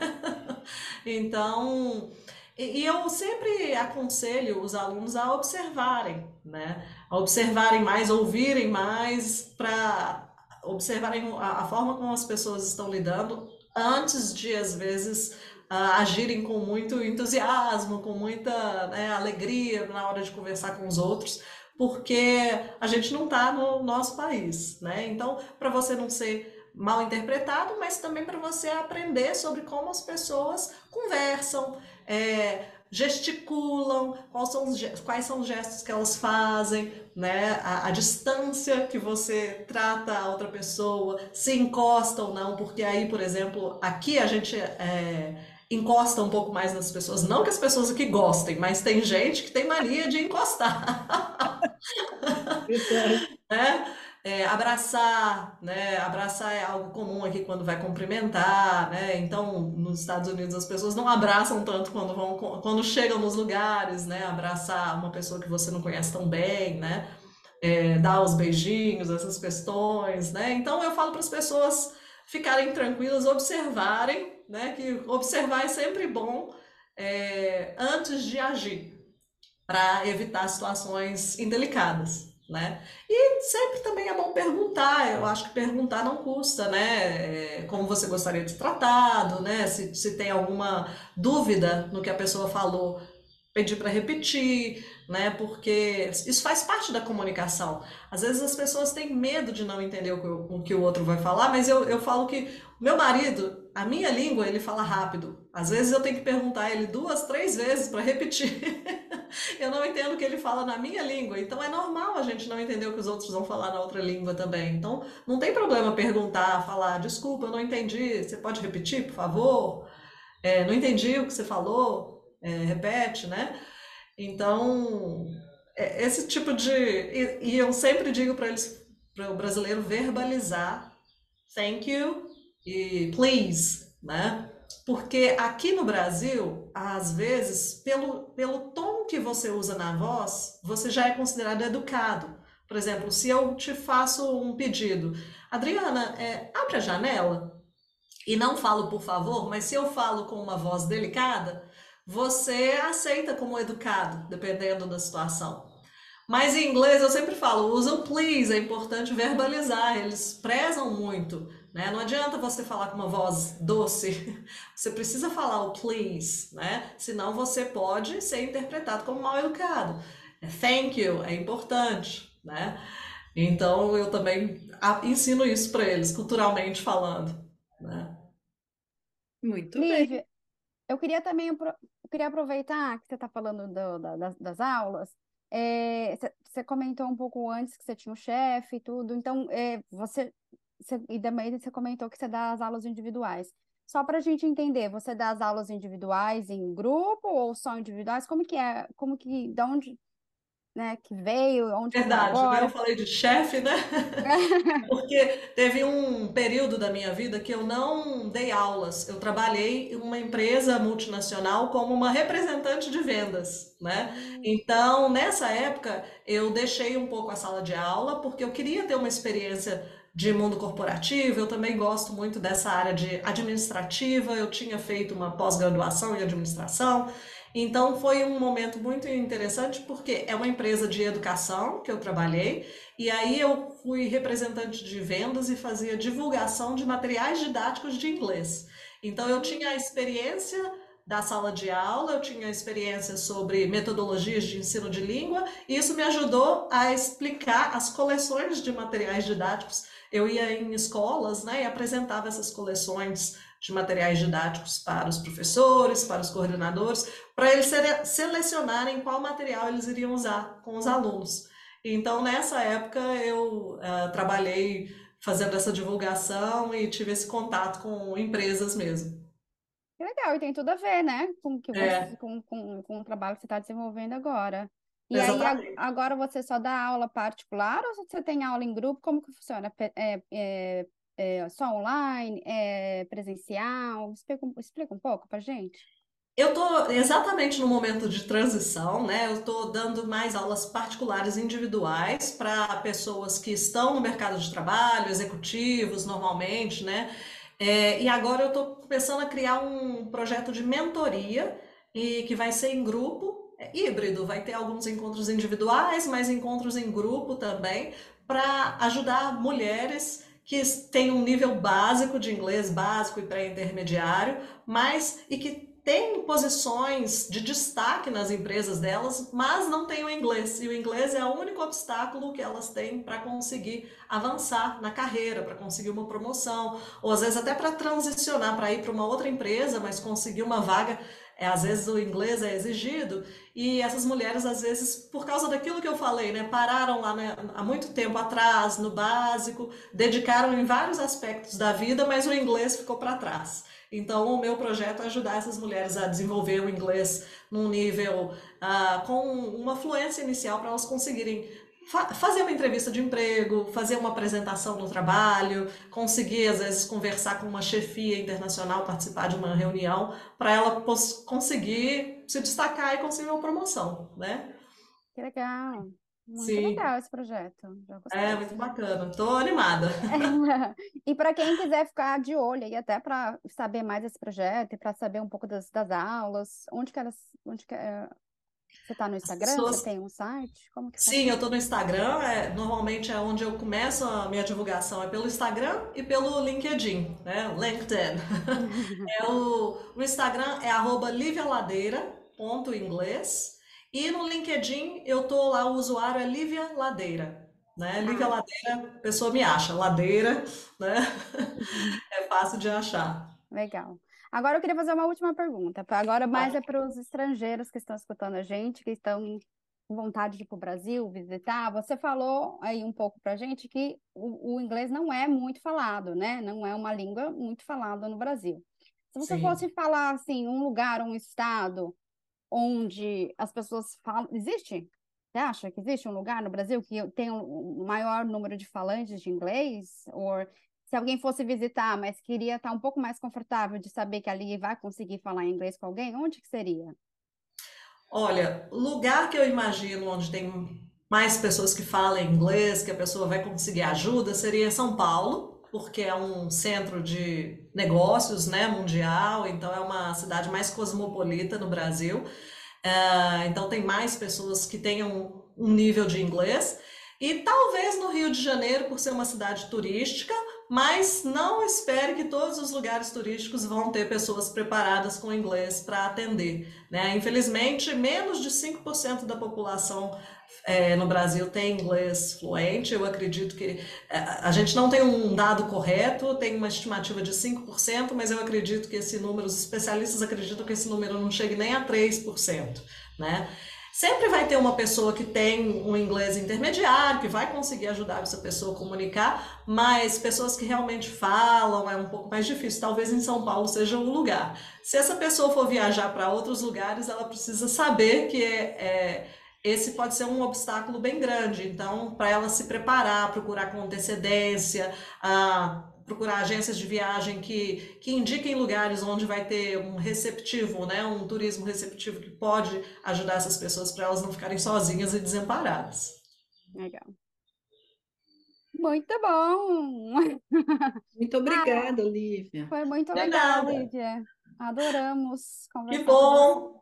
então, e, eu sempre aconselho os alunos a observarem, né? A observarem mais, ouvirem mais, para observarem a, a forma como as pessoas estão lidando antes de, às vezes, agirem com muito entusiasmo, com muita né, alegria na hora de conversar com os outros, porque a gente não está no nosso país, né? Então, para você não ser mal interpretado, mas também para você aprender sobre como as pessoas conversam, é, gesticulam, quais são, os, quais são os gestos que elas fazem, né? A, a, distância que você trata a outra pessoa, se encosta ou não, porque aí, por exemplo, aqui a gente é, encosta um pouco mais nas pessoas. Não que as pessoas aqui gostem, mas tem gente que tem mania de encostar. né? É, abraçar, né? Abraçar é algo comum aqui quando vai cumprimentar, né? Então, nos Estados Unidos as pessoas não abraçam tanto quando vão, quando chegam nos lugares, né? Abraçar uma pessoa que você não conhece tão bem, né? É, dar os beijinhos, essas questões, né? Então, eu falo para as pessoas ficarem tranquilas, observarem, né? Que observar é sempre bom é, antes de agir, para evitar situações indelicadas né? E sempre também é bom perguntar, eu acho que perguntar não custa, né? É, como você gostaria de ser tratado, né? Se, se tem alguma dúvida no que a pessoa falou, pedir para repetir, né? Porque isso faz parte da comunicação. Às vezes as pessoas têm medo de não entender o que o, o, que o outro vai falar, mas eu, eu falo que meu marido, a minha língua, ele fala rápido. Às vezes eu tenho que perguntar ele duas, três vezes para repetir. eu não entendo o que ele fala na minha língua. Então é normal a gente não entender o que os outros vão falar na outra língua também. Então não tem problema perguntar, falar, desculpa, eu não entendi, você pode repetir, por favor? É, não entendi o que você falou, é, repete, né? Então, é, esse tipo de. E, e eu sempre digo para eles, para o brasileiro verbalizar thank you e please, né? Porque aqui no Brasil, às vezes, pelo, pelo tom que você usa na voz, você já é considerado educado. Por exemplo, se eu te faço um pedido, Adriana, é, abre a janela, e não falo por favor, mas se eu falo com uma voz delicada, você aceita como educado, dependendo da situação. Mas em inglês eu sempre falo, usa o please, é importante verbalizar, eles prezam muito. Né? Não adianta você falar com uma voz doce, você precisa falar o please, né? senão você pode ser interpretado como mal educado. Thank you é importante. Né? Então eu também ensino isso para eles, culturalmente falando. Né? Muito Lívia, bem. Eu queria também eu queria aproveitar que você está falando do, da, das, das, aulas. É, você comentou um pouco antes que você tinha um chefe e tudo, então é, você, você, e também você comentou que você dá as aulas individuais. Só para a gente entender, você dá as aulas individuais em grupo ou só individuais? Como que é? Como que, de onde, né, que veio, onde Verdade, agora. eu falei de chefe, né? Porque teve um período da minha vida que eu não dei aulas. Eu trabalhei em uma empresa multinacional como uma representante de vendas, né? Hum. Então, nessa época, eu deixei um pouco a sala de aula porque eu queria ter uma experiência de mundo corporativo, eu também gosto muito dessa área de administrativa, eu tinha feito uma pós-graduação em administração, então foi um momento muito interessante porque é uma empresa de educação que eu trabalhei e aí eu fui representante de vendas e fazia divulgação de materiais didáticos de inglês. Então eu tinha a experiência da sala de aula, eu tinha experiência sobre metodologias de ensino de língua, e isso me ajudou a explicar as coleções de materiais didáticos. Eu ia em escolas né, e apresentava essas coleções de materiais didáticos para os professores, para os coordenadores, para eles selecionarem qual material eles iriam usar com os alunos. Então, nessa época, eu uh, trabalhei fazendo essa divulgação e tive esse contato com empresas mesmo. Que legal, e tem tudo a ver, né, com, que é. você, é. com, com, com o trabalho que você está desenvolvendo agora. E Exatamente. aí, agora você só dá aula particular ou você tem aula em grupo? Como que funciona? É, é, é só online? É presencial? Explica, explica um pouco para gente. Eu estou exatamente no momento de transição, né? Eu estou dando mais aulas particulares individuais para pessoas que estão no mercado de trabalho, executivos normalmente, né? É, e agora eu estou começando a criar um projeto de mentoria e que vai ser em grupo, é híbrido, vai ter alguns encontros individuais, mas encontros em grupo também, para ajudar mulheres que têm um nível básico de inglês, básico e pré-intermediário, mas e que têm posições de destaque nas empresas delas, mas não têm o inglês. E o inglês é o único obstáculo que elas têm para conseguir avançar na carreira, para conseguir uma promoção, ou às vezes até para transicionar, para ir para uma outra empresa, mas conseguir uma vaga é, às vezes o inglês é exigido e essas mulheres, às vezes, por causa daquilo que eu falei, né, pararam lá né, há muito tempo atrás, no básico, dedicaram em vários aspectos da vida, mas o inglês ficou para trás. Então, o meu projeto é ajudar essas mulheres a desenvolver o inglês num nível uh, com uma fluência inicial para elas conseguirem fa fazer uma entrevista de emprego, fazer uma apresentação no trabalho, conseguir, às vezes, conversar com uma chefia internacional, participar de uma reunião, para ela conseguir se destacar e conseguir uma promoção, né? Que legal! Muito Sim. legal esse projeto. É, muito bacana. Estou animada. e para quem quiser ficar de olho e até para saber mais desse projeto e para saber um pouco das, das aulas, onde que elas, onde que, é, você está no Instagram? Pessoas... Você tem um site? Como que Sim, eu estou no Instagram. É, normalmente é onde eu começo a minha divulgação, é pelo Instagram e pelo LinkedIn, né? LinkedIn. é o, o Instagram é arroba livialadeira.inglês e no LinkedIn eu tô lá, o usuário é Lívia Ladeira. Né? Lívia ah. Ladeira, a pessoa me acha, Ladeira, né? é fácil de achar. Legal. Agora eu queria fazer uma última pergunta. Agora mais é para os estrangeiros que estão escutando a gente, que estão com vontade de ir para o Brasil visitar. Você falou aí um pouco para a gente que o, o, inglês não é muito falado, né? Não é uma língua muito falada no Brasil. Se você Sim. fosse falar assim, um lugar, um estado onde as pessoas falam, existe? Você acha que existe um lugar no Brasil que tem um maior número de falantes de inglês? Ou se alguém fosse visitar, mas queria estar um pouco mais confortável de saber que ali vai conseguir falar inglês com alguém, onde que seria? Olha, lugar que eu imagino onde tem mais pessoas que falam inglês, que a pessoa vai conseguir ajuda, seria São Paulo, porque é um centro de negócios, né, mundial, então é uma cidade mais cosmopolita no Brasil. Uh, então tem mais pessoas que tenham um nível de inglês. E talvez no Rio de Janeiro, por ser uma cidade turística, mas não espere que todos os lugares turísticos vão ter pessoas preparadas com inglês para atender. Né? Infelizmente, menos de 5% da população é, no Brasil tem inglês fluente. Eu acredito que é, a gente não tem um dado correto, tem uma estimativa de 5%, mas eu acredito que esse número, os especialistas acreditam que esse número não chegue nem a 3%. Né? Sempre vai ter uma pessoa que tem um inglês intermediário, que vai conseguir ajudar essa pessoa a comunicar, mas pessoas que realmente falam é um pouco mais difícil. Talvez em São Paulo seja o lugar. Se essa pessoa for viajar para outros lugares, ela precisa saber que é, é, esse pode ser um obstáculo bem grande. Então, para ela se preparar, procurar com antecedência, a procurar agências de viagem que, que indiquem lugares onde vai ter um receptivo, né, um turismo receptivo que pode ajudar essas pessoas para elas não ficarem sozinhas e desamparadas. Legal. Muito bom! Muito obrigada, ah, Lívia. Foi muito legal, Lívia. Adoramos conversar. Que bom!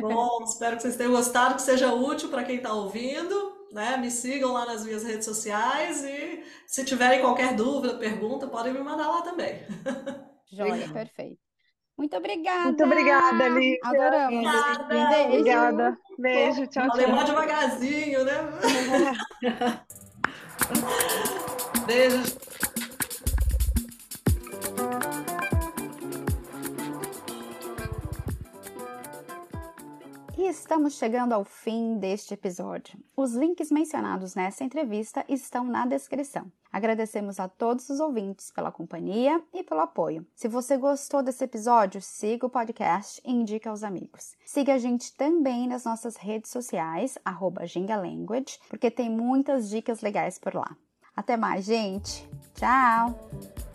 bom, espero que vocês tenham gostado, que seja útil para quem está ouvindo né? Me sigam lá nas minhas redes sociais e se tiverem qualquer dúvida, pergunta, podem me mandar lá também. Joia, perfeito. Muito obrigada. Muito obrigada, Lívia. Adoramos. Obrigada. Beijo. Obrigada. Beijo, tchau, tchau. Falei devagarzinho, né? Beijo. E estamos chegando ao fim deste episódio. Os links mencionados nessa entrevista estão na descrição. Agradecemos a todos os ouvintes pela companhia e pelo apoio. Se você gostou desse episódio, siga o podcast e indique aos amigos. Siga a gente também nas nossas redes sociais, @gingalanguage, porque tem muitas dicas legais por lá. Até mais, gente. Tchau!